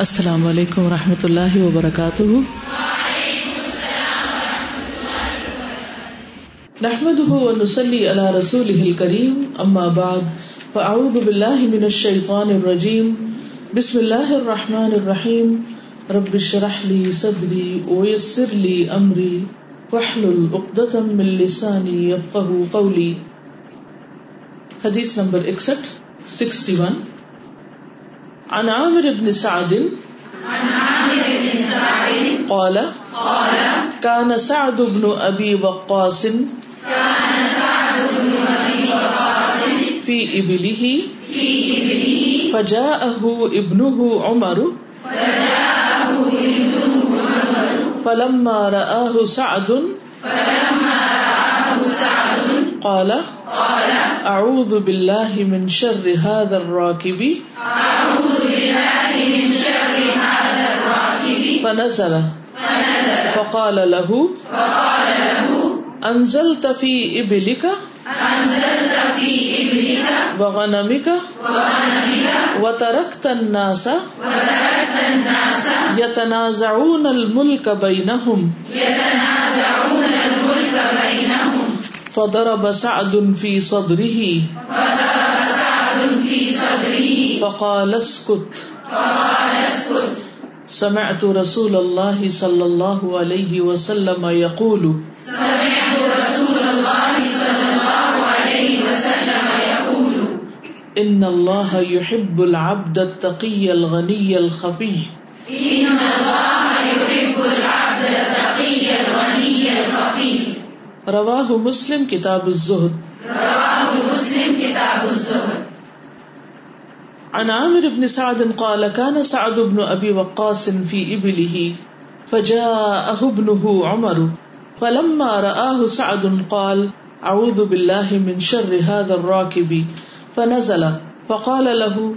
السلام علیکم و رحمۃ اللہ وبرکاتہ۔ نحمد نسلی اللہ رسول کریم اما بعد، فاعوذ باللہ من الشیطان الرجیم، بسم اللہ الرحمن الرحیم، رب اشرح لی صدری ویسر لی امری، واحلل عقدۃ من لسانی یفقهوا قولی۔ حدیث نمبر 61 61 عن عامر بن سعد قال كان سعد بن ابي وقاص في ابله فجاءه ابنه عمر فلما رآه سعد قال قال أعوذ بالله من شر هذا الراكب أعوذ بالله من شر هذا الراكب فنزل. فقال له. فقال له أنزلت في إبلك أنزلت في ابنك وغنمك وغنمك وتركت الناس. وتركت الناس يتنازعون الملك بينهم يتنازعون الملك بينهم فضرب سعد في صدره. فضرب سعد في صدره فقال اسكت. فقال اسكت سمعت رسول الله صلى الله عليه وسلم يقول. سمعت رسول الله صلى الله عليه وسلم يقول ان الله يحب العبد التقي الغني الخفي. إن الله يحب العبد التقي الغني الخفي. رواه مسلم كتاب الزهد رواه مسلم كتاب الزهد عن عامر بن سعد قال كان سعد بن ابي وقاص في ابله فجاءه ابنه عمر فلما رآه سعد قال اعوذ بالله من شر هذا الراكب فنزل فقال له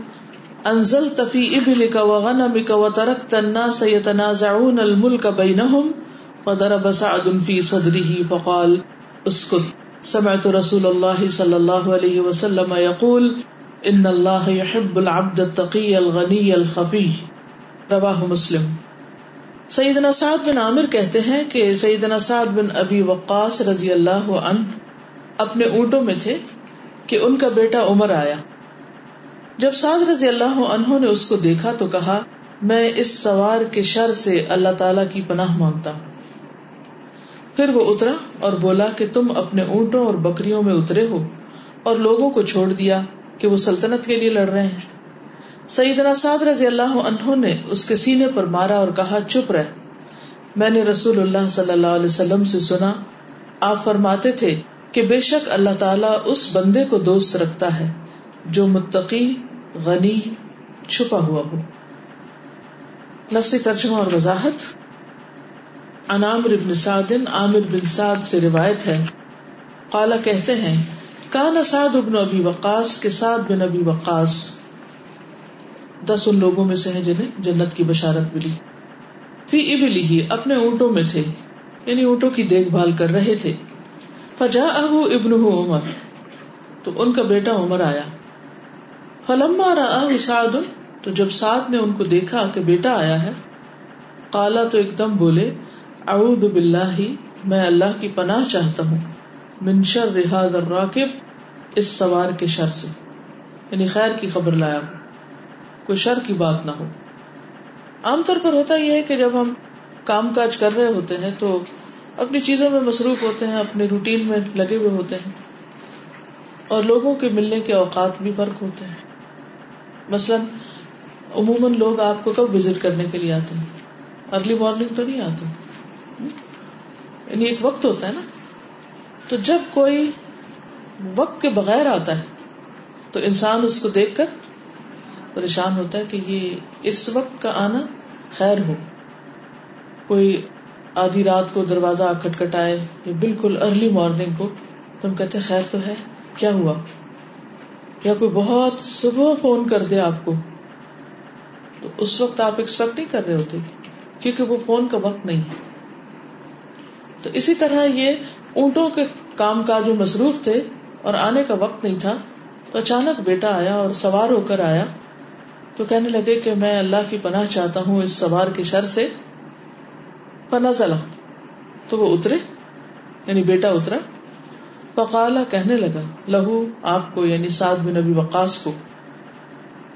انزلت في ابلك وغنمك وتركت الناس يتنازعون الملك بينهم فضرب سعد في صدره فقال اسكت سمعت رسول الله صلى الله عليه وسلم يقول ان اللہ يحب العبد التقی الغنی الخفی۔ رواہ مسلم۔ سیدنا سعد بن عامر کہتے ہیں کہ سیدنا سعد بن ابی وقاص رضی اللہ عنہ اپنے اونٹوں میں تھے کہ ان کا بیٹا عمر آیا۔ جب سعد رضی اللہ عنہ نے اس کو دیکھا تو کہا، میں اس سوار کے شر سے اللہ تعالی کی پناہ مانگتا ہوں۔ پھر وہ اترا اور بولا کہ تم اپنے اونٹوں اور بکریوں میں اترے ہو اور لوگوں کو چھوڑ دیا کہ وہ سلطنت کے لیے لڑ رہے ہیں۔ سیدنا سعد رضی اللہ عنہ نے اس کے سینے پر مارا اور کہا، چپ رہ۔ میں نے رسول اللہ صلی اللہ علیہ وسلم سے سنا، آپ فرماتے تھے کہ بے شک اللہ تعالیٰ اس بندے کو دوست رکھتا ہے جو متقی، غنی، چھپا ہوا ہو۔ لفظی ترجمہ اور وضاحت۔ عن بن سعد، عامر بن سعد سے روایت ہے۔ قالا کہتے ہیں کانا سعد ابن ابی وقاص کے سعد بن ابی وقاص۔ دس ان لوگوں میں سے ہیں جنہیں جنت کی بشارت ملی۔ فی ابلی ہی اپنے اونٹوں میں تھے یعنی اونٹوں کی دیکھ بھال کر رہے تھے۔ فجا ابن عمر، تو ان کا بیٹا عمر آیا۔ فلما رآہ سعد، تو جب سعد نے ان کو دیکھا کہ بیٹا آیا ہے قالا تو ایک دم بولے اعوذ باللہ، میں اللہ کی پناہ چاہتا ہوں، من شر هذا الراکب، اس سوار کے شر سے یعنی خیر کی خبر لایا ہو کوئی شر کی بات نہ ہو۔ عام طور پر ہوتا یہ ہے کہ جب ہم کام کاج کر رہے ہوتے ہیں تو اپنی چیزوں میں مصروف ہوتے ہیں، اپنے روٹین میں لگے ہوئے ہوتے ہیں، اور لوگوں کے ملنے کے اوقات بھی فرق ہوتے ہیں۔ مثلاً، عموماً لوگ آپ کو کب وزٹ کرنے کے لیے آتے ہیں؟ ارلی مارننگ تو نہیں آتے؟ یعنی ایک وقت ہوتا ہے نا۔ تو جب کوئی وقت کے بغیر آتا ہے، تو انسان اس کو دیکھ کر پریشان ہوتا ہے کہ یہ اس وقت کا آنا خیر ہو۔ کوئی آدھی رات کو دروازہ کٹکھٹائے یا بالکل ارلی مارننگ کو، تو ہم کہتے خیر تو ہے، کیا ہوا؟ یا کوئی بہت صبح فون کر دے آپ کو، تو اس وقت آپ ایکسپیکٹ نہیں کر رہے ہوتے، کیونکہ وہ فون کا وقت نہیں ہے۔ تو اسی طرح یہ اونٹوں کے کام کاج میں مصروف تھے اور آنے کا وقت نہیں تھا تو اچانک بیٹا آیا اور سوار ہو کر آیا تو کہنے لگے کہ میں اللہ کی پناہ چاہتا ہوں اس سوار کے شر سے۔ فنزل تو وہ اترے یعنی بیٹا اترا۔ فقالا، کہنے لگا، لہو، آپ کو یعنی سعد بن نبی وقاص کو۔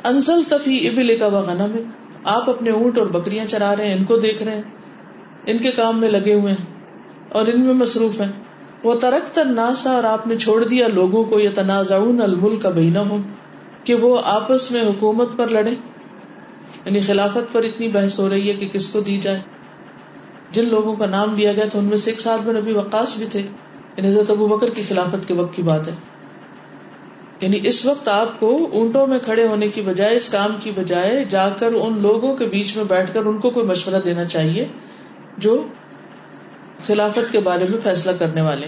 انزل تفی ابل کا غنم آپ اپنے اونٹ اور بکریاں چرا رہے ہیں، ان کو دیکھ رہے ہیں۔ ان کے کام میں لگے ہوئے ہیں۔ اور ان میں مصروف ہیں۔ وہ ترک تناسا اور آپ نے چھوڑ دیا لوگوں کو یہ تنازع الملک کا بہینہ ہو کہ وہ آپس میں حکومت پر لڑے یعنی خلافت پر اتنی بحث ہو رہی ہے کہ کس کو دی جائے۔ جن لوگوں کا نام لیا گیا تھا، ان میں سے ایک ساتھ میں نبی وقاص بھی تھے۔ یعنی حضرت ابو بکر کی خلافت کے وقت کی بات ہے۔ یعنی اس وقت آپ کو اونٹوں میں کھڑے ہونے کی بجائے، اس کام کی بجائے جا کر ان لوگوں کے بیچ میں بیٹھ کر ان کو کوئی مشورہ دینا چاہیے، جو خلافت کے بارے میں فیصلہ کرنے والے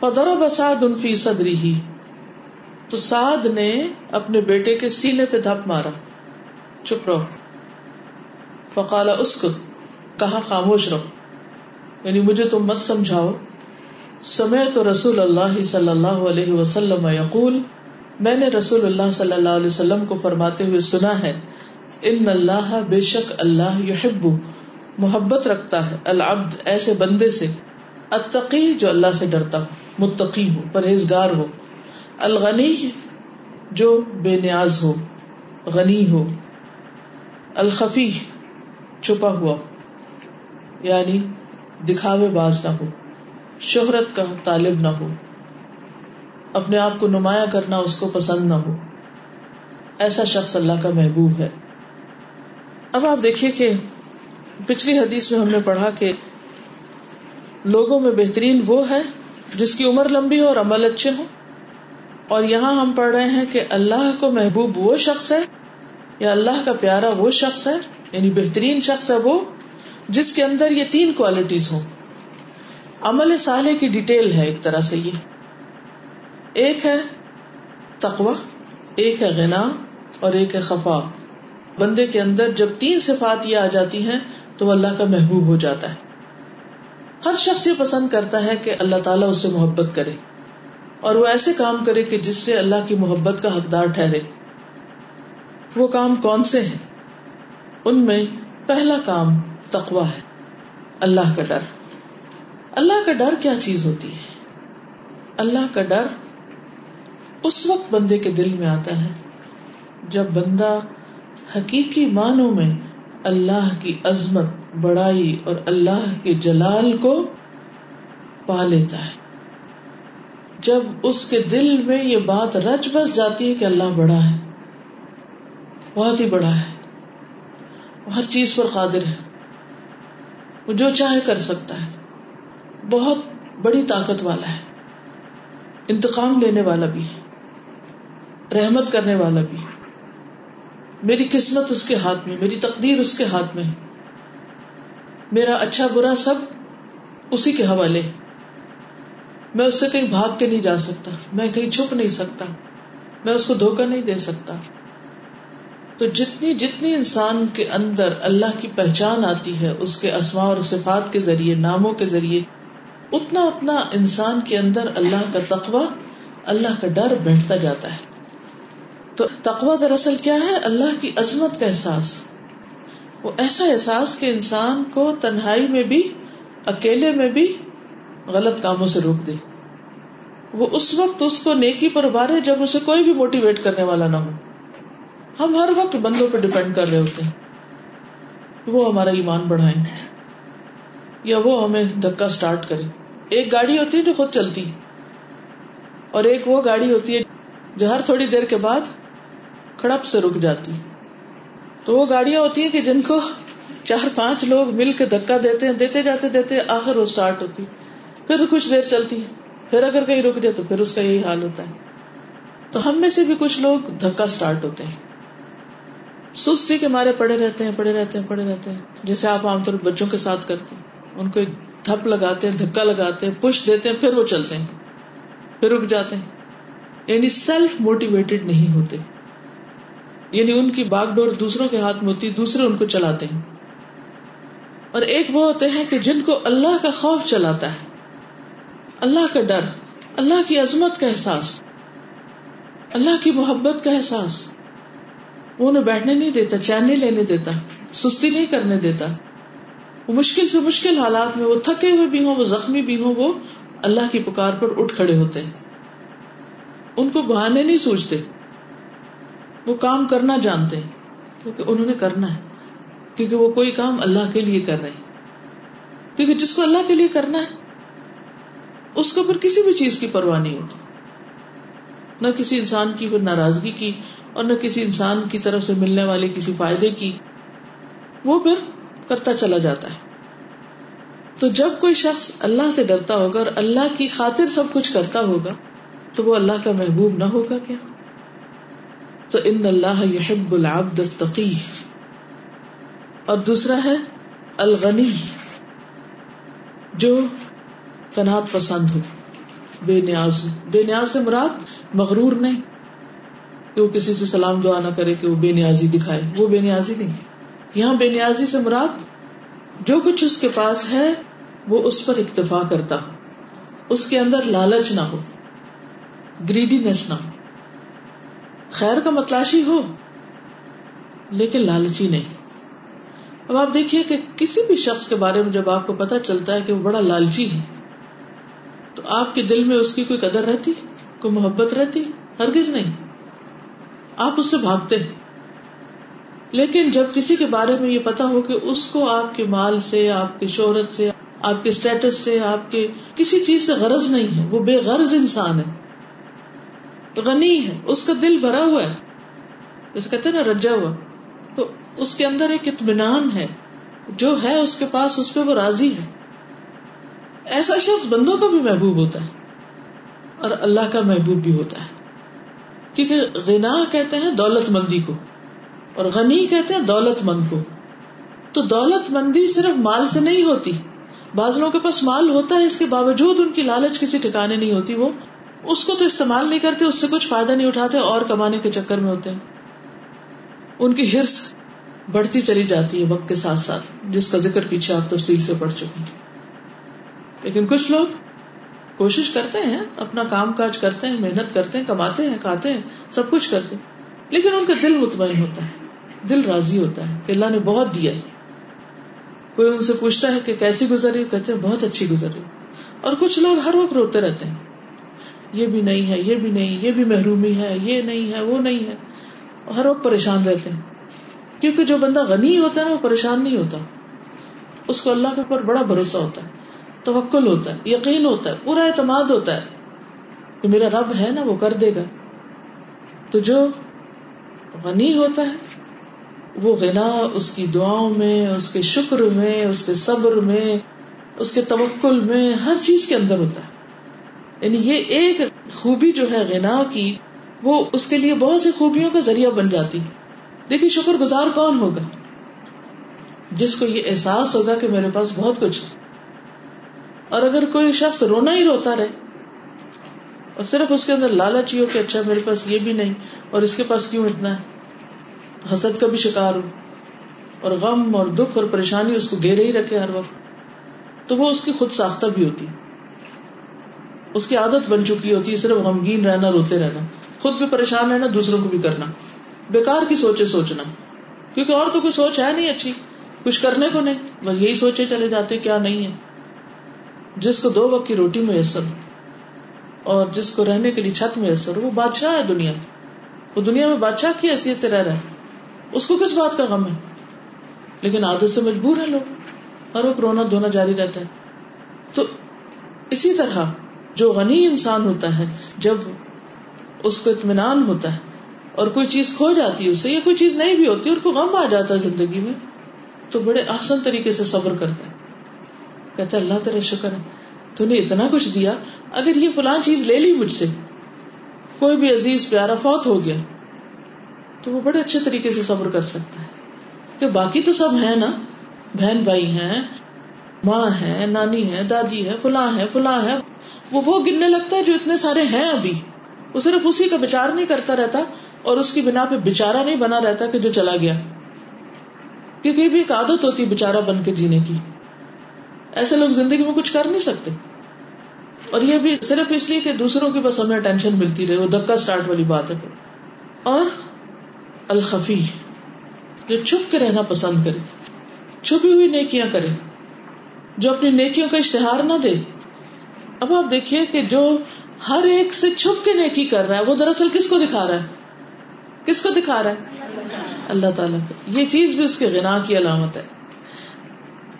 پدر بساد ان فی صدری ہی تو سعد نے اپنے بیٹے کے سینے پہ دھپ مارا۔ چپ رہو۔ فقالا اس کو کہا، خاموش رہو۔ یعنی مجھے تم مت سمجھاؤ۔ سمے تو رسول اللہ صلی اللہ علیہ وسلم یقول، میں نے رسول اللہ صلی اللہ علیہ وسلم کو فرماتے ہوئے سنا ہے، ان اللہ بے شک اللہ یحب۔ محبت رکھتا ہے، العبد ایسے بندے سے۔ اتقی جو اللہ سے ڈرتا ہو، متقی ہو، پرہیزگار ہو۔ الغنی، جو بے نیاز ہو، غنی ہو۔ الخفی، چھپا ہوا۔ یعنی دکھاوے باز نہ ہو۔ شہرت کا طالب نہ ہو۔ اپنے آپ کو نمایاں کرنا اس کو پسند نہ ہو۔ ایسا شخص اللہ کا محبوب ہے۔ اب آپ دیکھیے کہ پچھلی حدیث میں ہم نے پڑھا کہ لوگوں میں بہترین وہ ہے جس کی عمر لمبی ہو اور عمل اچھے ہو اور یہاں ہم پڑھ رہے ہیں کہ اللہ کو محبوب وہ شخص ہے یا اللہ کا پیارا وہ شخص ہے یعنی بہترین شخص ہے وہ، جس کے اندر یہ تین کوالٹیز ہوں۔ عمل صالح کی ڈیٹیل ہے ایک طرح سے یہ۔ ایک ہے تقوا ایک ہے غنا، اور ایک ہے خفا۔ بندے کے اندر جب تین صفات یہ آ جاتی ہیں تو وہ اللہ کا محبوب ہو جاتا ہے۔ ہر شخص یہ پسند کرتا ہے کہ اللہ تعالیٰ اس سے محبت کرے اور وہ ایسے کام کرے کہ جس سے اللہ کی محبت کا حقدار ٹھہرے۔ وہ کام کون سے ہیں؟ ان میں پہلا کام تقوا ہے۔ اللہ کا ڈر۔ اللہ کا ڈر کیا چیز ہوتی ہے؟ اللہ کا ڈر اس وقت بندے کے دل میں آتا ہے جب بندہ حقیقی معنوں میں اللہ کی عظمت، بڑائی اور اللہ کے جلال کو پا لیتا ہے۔ جب اس کے دل میں یہ بات رچ بس جاتی ہے کہ اللہ بڑا ہے، بہت ہی بڑا ہے ہر چیز پر قادر ہے۔ وہ جو چاہے کر سکتا ہے۔ بہت بڑی طاقت والا ہے۔ انتقام لینے والا بھی ہے۔ رحمت کرنے والا بھی میری قسمت اس کے ہاتھ میں میری تقدیر اس کے ہاتھ میں میرا اچھا برا سب اسی کے حوالے میں اس سے کہیں بھاگ کے نہیں جا سکتا، میں کہیں چھپ نہیں سکتا، میں اس کو دھوکہ نہیں دے سکتا۔ تو جتنی جتنی انسان کے اندر اللہ کی پہچان آتی ہے، اس کے اسماء اور صفات کے ذریعے، ناموں کے ذریعے، اتنا اتنا انسان کے اندر اللہ کا تقوی، اللہ کا ڈر بیٹھتا جاتا ہے۔ تو تقوی دراصل کیا ہے؟ اللہ کی عظمت کا احساس۔ وہ ایسا احساس کہ انسان کو تنہائی میں بھی، اکیلے میں بھی غلط کاموں سے روک دے۔ وہ اس وقت اس کو نیکی پر ابارے جب اسے کوئی بھی موٹیویٹ کرنے والا نہ ہو۔ ہم ہر وقت بندوں پہ ڈپینڈ کر رہے ہوتے ہیں۔ وہ ہمارا ایمان بڑھائیں۔ یا وہ ہمیں دھکا اسٹارٹ کرے ایک گاڑی ہوتی ہے جو خود چلتی۔ اور ایک وہ گاڑی ہوتی ہے جو ہر تھوڑی دیر کے بعد کڑپ سے رک جاتی تو وہ گاڑیاں ہوتی ہیں کہ جن کو چار پانچ لوگ مل کے دھکا دیتے ہیں، دیتے جاتے، دیتے آخر وہ اسٹارٹ ہوتی پھر کچھ دیر چلتی ہے پھر اگر کہیں رک جائے تو پھر اس کا یہی حال ہوتا ہے۔ تو ہم میں سے بھی کچھ لوگ دھکا اسٹارٹ ہوتے ہیں۔ سستی کے مارے پڑے رہتے ہیں، پڑے رہتے ہیں، پڑے رہتے ہیں۔ جیسے آپ عام طور بچوں کے ساتھ کرتے ہیں۔ ان کو تھپ لگاتے ہیں، دھکا لگاتے ہیں، پش دیتے ہیں، پھر وہ چلتے ہیں۔ پھر رک جاتے ہیں۔ یعنی سیلف موٹیویٹیڈ نہیں ہوتے۔ یعنی ان کی باغ ڈور دوسروں کے ہاتھ میں ہوتی، دوسرے ان کو چلاتے ہیں۔ اور ایک وہ ہوتے ہیں کہ جن کو اللہ کا خوف چلاتا ہے۔ اللہ کا ڈر، اللہ کی عظمت کا احساس، اللہ کی محبت کا احساس۔ وہ انہیں بیٹھنے نہیں دیتا، چین نہیں لینے دیتا، سستی نہیں کرنے دیتا۔ وہ مشکل سے مشکل حالات میں، وہ تھکے ہوئے بھی ہوں، وہ زخمی بھی ہوں، وہ اللہ کی پکار پر اٹھ کھڑے ہوتے ہیں۔ ان کو بہانے نہیں سوچتے۔ وہ کام کرنا جانتے ہیں، کیونکہ انہوں نے کرنا ہے۔ کیونکہ وہ کوئی کام اللہ کے لیے کر رہے ہیں۔ کیونکہ جس کو اللہ کے لیے کرنا ہے، اس کو پھر کسی بھی چیز کی پرواہ نہیں ہوتی۔ نہ کسی انسان کی پھر ناراضگی کی اور نہ کسی انسان کی طرف سے ملنے والے کسی فائدے کی۔ وہ پھر کرتا چلا جاتا ہے۔ تو جب کوئی شخص اللہ سے ڈرتا ہوگا اور اللہ کی خاطر سب کچھ کرتا ہوگا تو وہ اللہ کا محبوب نہ ہوگا کیا؟ تو ان اللہ یحب العبد التقی. اور دوسرا ہے الغنی، جو کنات پسند ہو، بے نیاز ہو۔ بے نیاز سے مراد مغرور نہیں، کہ وہ کسی سے سلام دعا نہ کرے کہ وہ بے نیازی دکھائے۔ وہ بے نیازی نہیں۔ یہاں بے نیازی سے مراد جو کچھ اس کے پاس ہے، وہ اس پر اکتفا کرتا ہو۔ اس کے اندر لالچ نہ ہو۔ گریڈینس نہ خیر کا متلاشی ہو، لیکن لالچی نہیں۔ اب آپ دیکھیے کہ کسی بھی شخص کے بارے میں جب آپ کو پتا چلتا ہے کہ وہ بڑا لالچی ہے، تو آپ کے دل میں اس کی کوئی قدر رہتی؟ کوئی محبت رہتی؟ ہرگز نہیں۔ آپ اس سے بھاگتے ہیں۔ لیکن جب کسی کے بارے میں یہ پتا ہو کہ اس کو آپ کے مال سے، آپ کی شہرت سے، آپ کے اسٹیٹس سے، آپ کے کسی چیز سے غرض نہیں ہے، وہ بے غرض انسان ہے۔ غنی ہے، اس کا دل بھرا ہوا ہے۔ جیسے کہتے نا، رجا ہوا۔ تو اس کے اندر ایک اطمینان ہے۔ جو ہے اس کے پاس، اس پہ وہ راضی ہے۔ ایسا شخص بندوں کا بھی محبوب ہوتا ہے۔ اور اللہ کا محبوب بھی ہوتا ہے۔ کیونکہ غنا کہتے ہیں دولت مندی کو۔ اور غنی کہتے ہیں دولت مند کو۔ تو دولت مندی صرف مال سے نہیں ہوتی۔ بعض لوگوں کے پاس مال ہوتا ہے، اس کے باوجود ان کی لالچ کسی ٹھکانے نہیں ہوتی، وہ اس کو تو استعمال نہیں کرتے، اس سے کچھ فائدہ نہیں اٹھاتے اور کمانے کے چکر میں ہوتے ہیں۔ ان کی ہرس بڑھتی چلی جاتی ہے وقت کے ساتھ ساتھ، جس کا ذکر پیچھے آپ تفصیل سے پڑھ چکے ہیں۔ لیکن کچھ لوگ کوشش کرتے ہیں، اپنا کام کاج کرتے ہیں، محنت کرتے ہیں، کماتے ہیں، کھاتے ہیں، سب کچھ کرتے ہیں۔ لیکن ان کا دل مطمئن ہوتا ہے، دل راضی ہوتا ہے کہ اللہ نے بہت دیا کوئی ان سے پوچھتا ہے کہ کیسی گزری کہتے ہیں، بہت اچھی گزری اور کچھ لوگ ہر وقت روتے رہتے ہیں۔ یہ بھی نہیں ہے، یہ بھی نہیں، یہ بھی محرومی ہے، یہ نہیں ہے، وہ نہیں ہے۔ ہر وقت پریشان رہتے ہیں۔ کیونکہ جو بندہ غنی ہوتا ہے نا، وہ پریشان نہیں ہوتا۔ اس کو اللہ کے اوپر بڑا بھروسہ ہوتا ہے، توکل ہوتا ہے، یقین ہوتا ہے، پورا اعتماد ہوتا ہے کہ میرا رب ہے نا، وہ کر دے گا۔ تو جو غنی ہوتا ہے، وہ غنا اس کی دعاؤں میں، اس کے شکر میں، اس کے صبر میں، اس کے توکل میں، ہر چیز کے اندر ہوتا ہے۔ یعنی یہ ایک خوبی جو ہے غنا کی، وہ اس کے لیے بہت سی خوبیوں کا ذریعہ بن جاتی۔ دیکھیے، شکر گزار کون ہوگا؟ جس کو یہ احساس ہوگا کہ میرے پاس بہت کچھ ہے۔ اور اگر کوئی شخص رونا ہی روتا رہے اور صرف اس کے اندر لالچ ہی ہو کہ اچھا میرے پاس یہ بھی نہیں، اور اس کے پاس کیوں اتنا ہے؟ حسد کا بھی شکار ہو اور غم اور دکھ اور پریشانی اس کو گھیرے ہی رکھے ہر وقت، تو وہ اس کی خود ساختہ بھی ہوتی۔ اس کی عادت بن چکی ہوتی ہے، صرف غمگین رہنا، روتے رہنا۔ خود بھی پریشان رہنا، دوسروں کو بھی کرنا۔ بیکار کی سوچے سوچنا۔ کیونکہ اور تو کوئی سوچ ہے نہیں اچھی۔ کچھ کرنے کو نہیں، بس یہی سوچے چلے جاتے کیا نہیں ہے۔ جس کو دو وقت کی روٹی میسر اور جس کو رہنے کے لیے چھت میسر، وہ بادشاہ ہے دنیا۔ وہ دنیا میں بادشاہ کی حیثیت سے رہ رہا ہے۔ اس کو کس بات کا غم ہے؟ لیکن عادت سے مجبور ہے لوگ۔ ہر وقت رونا دھونا جاری رہتا ہے۔ تو اسی طرح جو غنی انسان ہوتا ہے، جب اس کو اطمینان ہوتا ہے اور کوئی چیز کھو جاتی ہے اسے یا کوئی چیز نہیں بھی ہوتی اور کوئی غم آ جاتا ہے زندگی میں، تو بڑے آسان طریقے سے صبر کرتا ہے۔ کہتا ہے، اللہ تیرا شکر ہے تو نے اتنا کچھ دیا، اگر یہ فلان چیز لے لی مجھ سے، کوئی بھی عزیز پیارا فوت ہو گیا، تو وہ بڑے اچھے طریقے سے صبر کر سکتا ہے۔ کہ باقی تو سب ہے نا، بہن بھائی ہیں، ماں ہے، نانی ہے، دادی ہے، فلاں ہے فلاں ہے۔ وہ وہ گننے لگتا ہے جو اتنے سارے ہیں ابھی۔ وہ صرف اسی کا بچار نہیں کرتا رہتا اور اس کی بنا پہ بےچارا نہیں بنا رہتا کہ جو چلا گیا۔ کیونکہ بھی ایک عادت ہوتی ہے بےچارا بن کے جینے کی۔ ایسے لوگ زندگی میں کچھ کر نہیں سکتے۔ اور یہ بھی صرف اس لیے کہ دوسروں کی بس ہمیں ٹینشن ملتی رہے، وہ دکا اسٹارٹ والی بات ہے۔ اور الخفی، جو چھپ کے رہنا پسند کرے، چھپی ہوئی نیکیاں کرے، جو اپنی نیکیوں کا اشتہار نہ دے۔ اب آپ دیکھیے کہ جو ہر ایک سے چھپ کے نیکی کر رہا ہے، وہ دراصل کس کو دکھا رہا ہے؟ کس کو دکھا رہا ہے؟ اللہ تعالیٰ کو۔ یہ چیز بھی اس کے گنا کی علامت ہے۔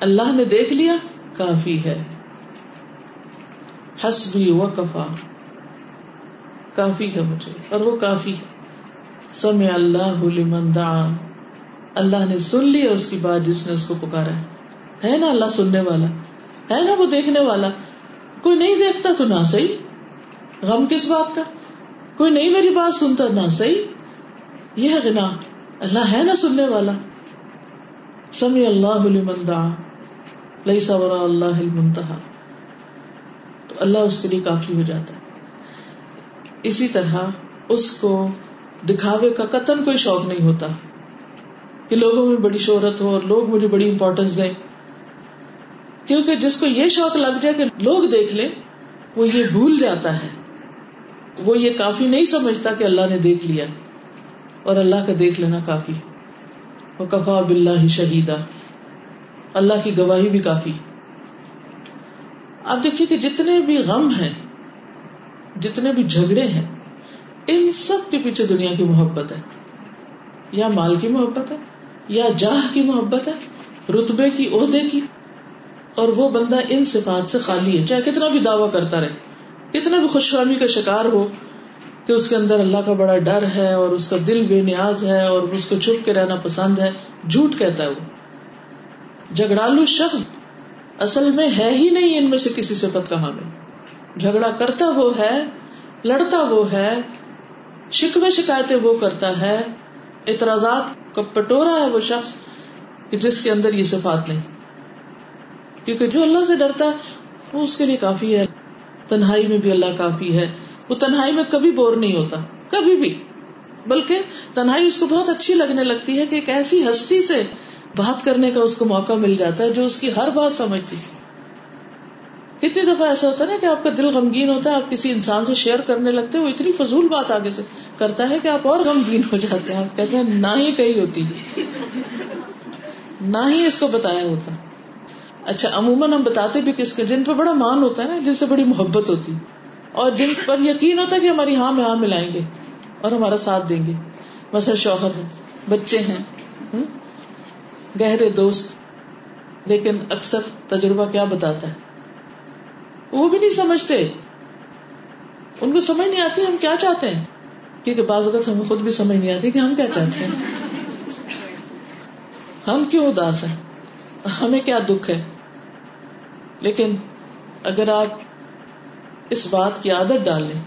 اللہ نے دیکھ لیا، کافی ہے۔ حسبی و کفا کافی ہے مجھے، اور وہ کافی ہے۔ سمع اللہ لمن دعا۔ اللہ نے سن لیا اس کی بات جس نے اس کو پکارا ہے۔ ہے نا اللہ سننے والا؟ ہے نا وہ دیکھنے والا؟ کوئی نہیں دیکھتا تو نہ صحیح۔ غم کس بات کا؟ کوئی نہیں میری بات سنتا نہ صحیح۔ یہ ہے گنا اللہ ہے نا سننے والا۔ سمی اللہ لمن دعا لیس اللہ المنتہا۔ تو اللہ اس کے لیے کافی ہو جاتا ہے۔ اسی طرح اس کو دکھاوے کا قتل کوئی شوق نہیں ہوتا۔ کہ لوگوں میں بڑی شہرت ہو اور لوگ مجھے بڑی امپورٹینس دیں۔ کیونکہ جس کو یہ شوق لگ جائے کہ لوگ دیکھ لیں، وہ یہ بھول جاتا ہے۔ وہ یہ کافی نہیں سمجھتا کہ اللہ نے دیکھ لیا۔ اور اللہ کا دیکھ لینا کافی۔ وہ کفا بلّہ شہیدا۔ اللہ کی گواہی بھی کافی۔ آپ دیکھیے کہ جتنے بھی غم ہیں، جتنے بھی جھگڑے ہیں، ان سب کے پیچھے دنیا کی محبت ہے۔ یا مال کی محبت ہے، یا جاہ کی محبت ہے، رتبے کی، عہدے کی۔ اور وہ بندہ ان صفات سے خالی ہے، چاہے کتنا بھی دعوی کرتا رہے، کتنا بھی خوش فہمی کا شکار ہو، کہ اس کے اندر اللہ کا بڑا ڈر ہے اور اس کا دل بے نیاز ہے اور اس کو چھپ کے رہنا پسند ہے، جھوٹ کہتا ہے وہ۔ جھگڑالو شخص اصل میں ہے ہی نہیں ان میں سے کسی صفت کا حامل جھگڑا کرتا وہ ہے، لڑتا وہ ہے، شکوے شکایتیں وہ کرتا ہے، اعتراضات کا پٹورا ہے وہ شخص کہ جس کے اندر یہ صفات نہیں۔ کیونکہ جو اللہ سے ڈرتا ہے، وہ اس کے لیے کافی ہے۔ تنہائی میں بھی اللہ کافی ہے۔ وہ تنہائی میں کبھی بور نہیں ہوتا، کبھی بھی۔ بلکہ تنہائی اس کو بہت اچھی لگنے لگتی ہے کہ ایک ایسی ہستی سے بات کرنے کا اس کو موقع مل جاتا ہے جو اس کی ہر بات سمجھتی۔ کتنی دفعہ ایسا ہوتا ہے نا کہ آپ کا دل غمگین ہوتا ہے، آپ کسی انسان سے شیئر کرنے لگتے ہیں، وہ اتنی فضول بات آگے سے کرتا ہے کہ آپ اور غمگین ہو جاتے ہیں۔ آپ کہتے ہیں، نہ ہی کہی ہوتی۔ نہ ہی اس کو بتایا ہوتا۔ اچھا عموماً ہم بتاتے بھی کس کے، جن پہ بڑا مان ہوتا ہے نا، جن سے بڑی محبت ہوتی اور جن پر یقین ہوتا ہے کہ ہماری ہاں میں ہاں ملائیں گے اور ہمارا ساتھ دیں گے۔ مثلا شوہر ہے بچے ہیں گہرے دوست۔ لیکن اکثر تجربہ کیا بتاتا ہے؟ وہ بھی نہیں سمجھتے۔ ان کو سمجھ نہیں آتی ہم کیا چاہتے ہیں؟ کیونکہ بعض اوقات ہمیں خود بھی سمجھ نہیں آتی کہ ہم کیا چاہتے ہیں۔ ہم کیوں اداس ہیں؟ ہمیں کیا دکھ ہے؟ لیکن اگر آپ اس بات کی عادت ڈال لیں،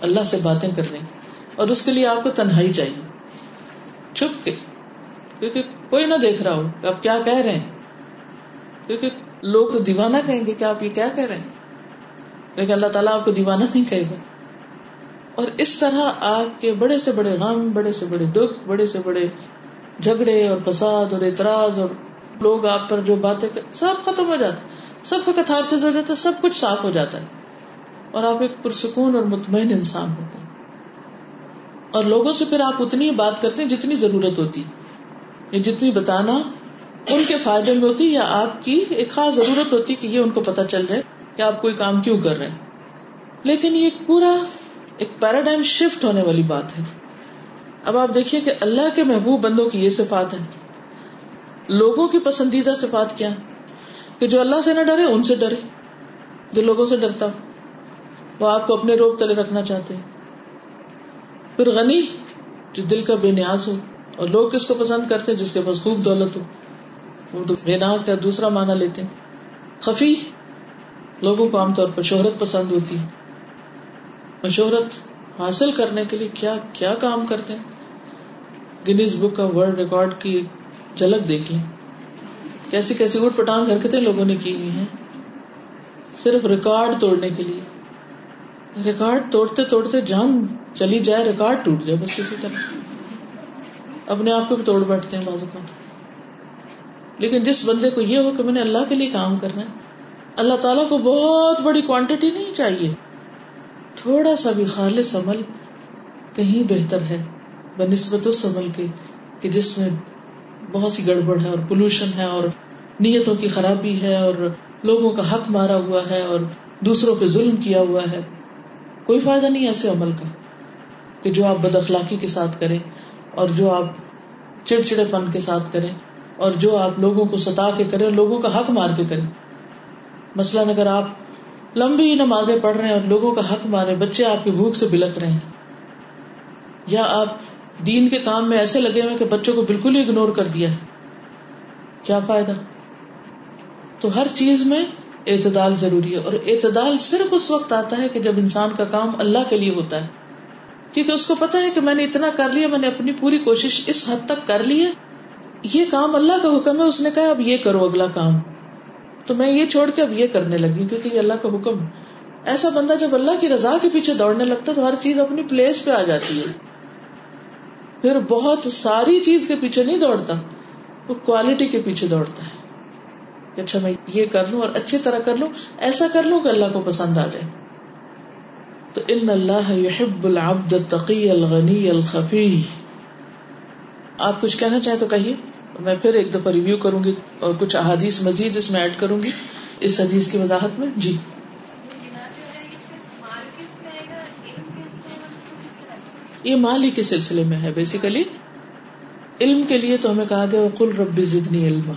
اللہ سے باتیں کر لیں، اور اس کے لیے آپ کو تنہائی چاہیے۔ چھپ کے، کیونکہ کوئی نہ دیکھ رہا ہو آپ کیا کہہ رہے ہیں۔ کیونکہ لوگ تو دیوانہ کہیں گے کہ آپ یہ کیا کہہ رہے ہیں۔ لیکن اللہ تعالیٰ آپ کو دیوانہ نہیں کہے گا۔ اور اس طرح آپ کے بڑے سے بڑے غم، بڑے سے بڑے دکھ، بڑے سے بڑے جھگڑے اور فساد اور اعتراض اور لوگ آپ پر جو باتیں سب ختم ہو جاتا سب کا کتار سے ہو جاتا ہے سب کچھ صاف ہو جاتا ہے اور آپ ایک پرسکون اور مطمئن انسان ہوتے ہیں۔ اور لوگوں سے پھر آپ اتنی بات کرتے ہیں جتنی ضرورت ہوتی۔ یا جتنی بتانا ان کے فائدے میں ہوتی یا آپ کی ایک خاص ضرورت ہوتی کہ یہ ان کو پتا چل جائے کہ آپ کوئی کام کیوں کر رہے ہیں۔ لیکن یہ پورا ایک پیراڈائم شفٹ ہونے والی بات ہے۔ اب آپ دیکھیے کہ اللہ کے محبوب بندوں کی یہ صفات ہے لوگوں کی پسندیدہ صفات کیا؟ کہ جو اللہ سے نہ ڈرے، ان سے ڈرے۔ جو لوگوں سے ڈرتا، وہ آپ کو اپنے روپ تلے رکھنا چاہتے ہیں۔ پھر غنی، جو دل کا بے نیاز ہو، اور لوگ کس کو پسند کرتے جس کے پاس خوب دولت ہو۔ وہ تو بے نام کا دوسرا معنی لیتے ہیں۔ خفی، لوگوں کو عام طور پر شہرت پسند ہوتی ہے۔ شہرت حاصل کرنے کے لیے کیا کیا کام کرتے ہیں؟ گنیز بک کا ورلڈ ریکارڈ کی ایک جھلک دیکھ لیں۔ کیسی کیسی اٹھ پٹانگ حرکتیں لوگوں نے کی ہوئی ہیں۔ صرف ریکارڈ توڑنے کے لیے۔ ریکارڈ توڑتے توڑتے جان چلی جائے، ریکارڈ ٹوٹ جائے بس کسی طرح۔ اپنے آپ کو بھی توڑ بیٹھتے ہیں بازو کا لیکن جس بندے کو یہ ہو کہ میں نے اللہ کے لیے کام کرنا ہے، اللہ تعالیٰ کو بہت بڑی کوانٹٹی نہیں چاہیے۔ تھوڑا سا بھی خالص عمل کہیں بہتر ہے بہ نسبت اس عمل کے کہ جس میں بہت سی گڑبڑ ہے اور پولوشن ہے اور نیتوں کی خرابی ہے اور لوگوں کا حق مارا ہوا ہے اور دوسروں پہ ظلم کیا ہوا ہے۔ کوئی فائدہ نہیں ایسے عمل کا کہ جو آپ بد اخلاقی کے ساتھ کریں اور جو آپ چڑچڑے پن کے ساتھ کریں اور جو آپ لوگوں کو ستا کے کریں اور لوگوں کا حق مار کے کریں۔ مثلاً اگر آپ لمبی نمازیں پڑھ رہے ہیں اور لوگوں کا حق مارے، بچے آپ کی بھوک سے بلک رہے ہیں، یا آپ دین کے کام میں ایسے لگے ہوئے کہ بچوں کو بالکل ہی اگنور کر دیا ہے۔ کیا فائدہ؟ تو ہر چیز میں اعتدال ضروری ہے اور اعتدال صرف اس وقت آتا ہے کہ جب انسان کا کام اللہ کے لیے ہوتا ہے۔ کیونکہ اس کو پتا ہے کہ میں نے اتنا کر لیا، میں نے اپنی پوری کوشش اس حد تک کر لی ہے۔ یہ کام اللہ کا حکم ہے، اس نے کہا اب یہ کرو اگلا کام۔ تو میں یہ چھوڑ کے اب یہ کرنے لگی کیونکہ یہ اللہ کا حکم۔ ایسا بندہ جب اللہ کی رضا کے پیچھے دوڑنے لگتا ہے تو ہر چیز اپنی پلیس پہ آ جاتی ہے۔ پھر بہت ساری چیز کے پیچھے نہیں دوڑتا، وہ کوالٹی کے پیچھے دوڑتا ہے۔ کہ اچھا میں یہ کر لوں اور اچھی طرح کر لوں، ایسا کر لوں کہ اللہ کو پسند آ جائے۔ تو ان اللہ یحب العبد التقی الغنی الخفی۔ آپ کچھ کہنا چاہیں تو کہیے، میں پھر ایک دفعہ ریویو کروں گی اور کچھ احادیث مزید اس میں ایڈ کروں گی۔ اس حدیث کی وضاحت میں؟ جی۔ یہ مال ہی کے سلسلے میں ہے بیسیکلی علم کے لیے تو ہمیں کہا گیا کل ربی زدنی علم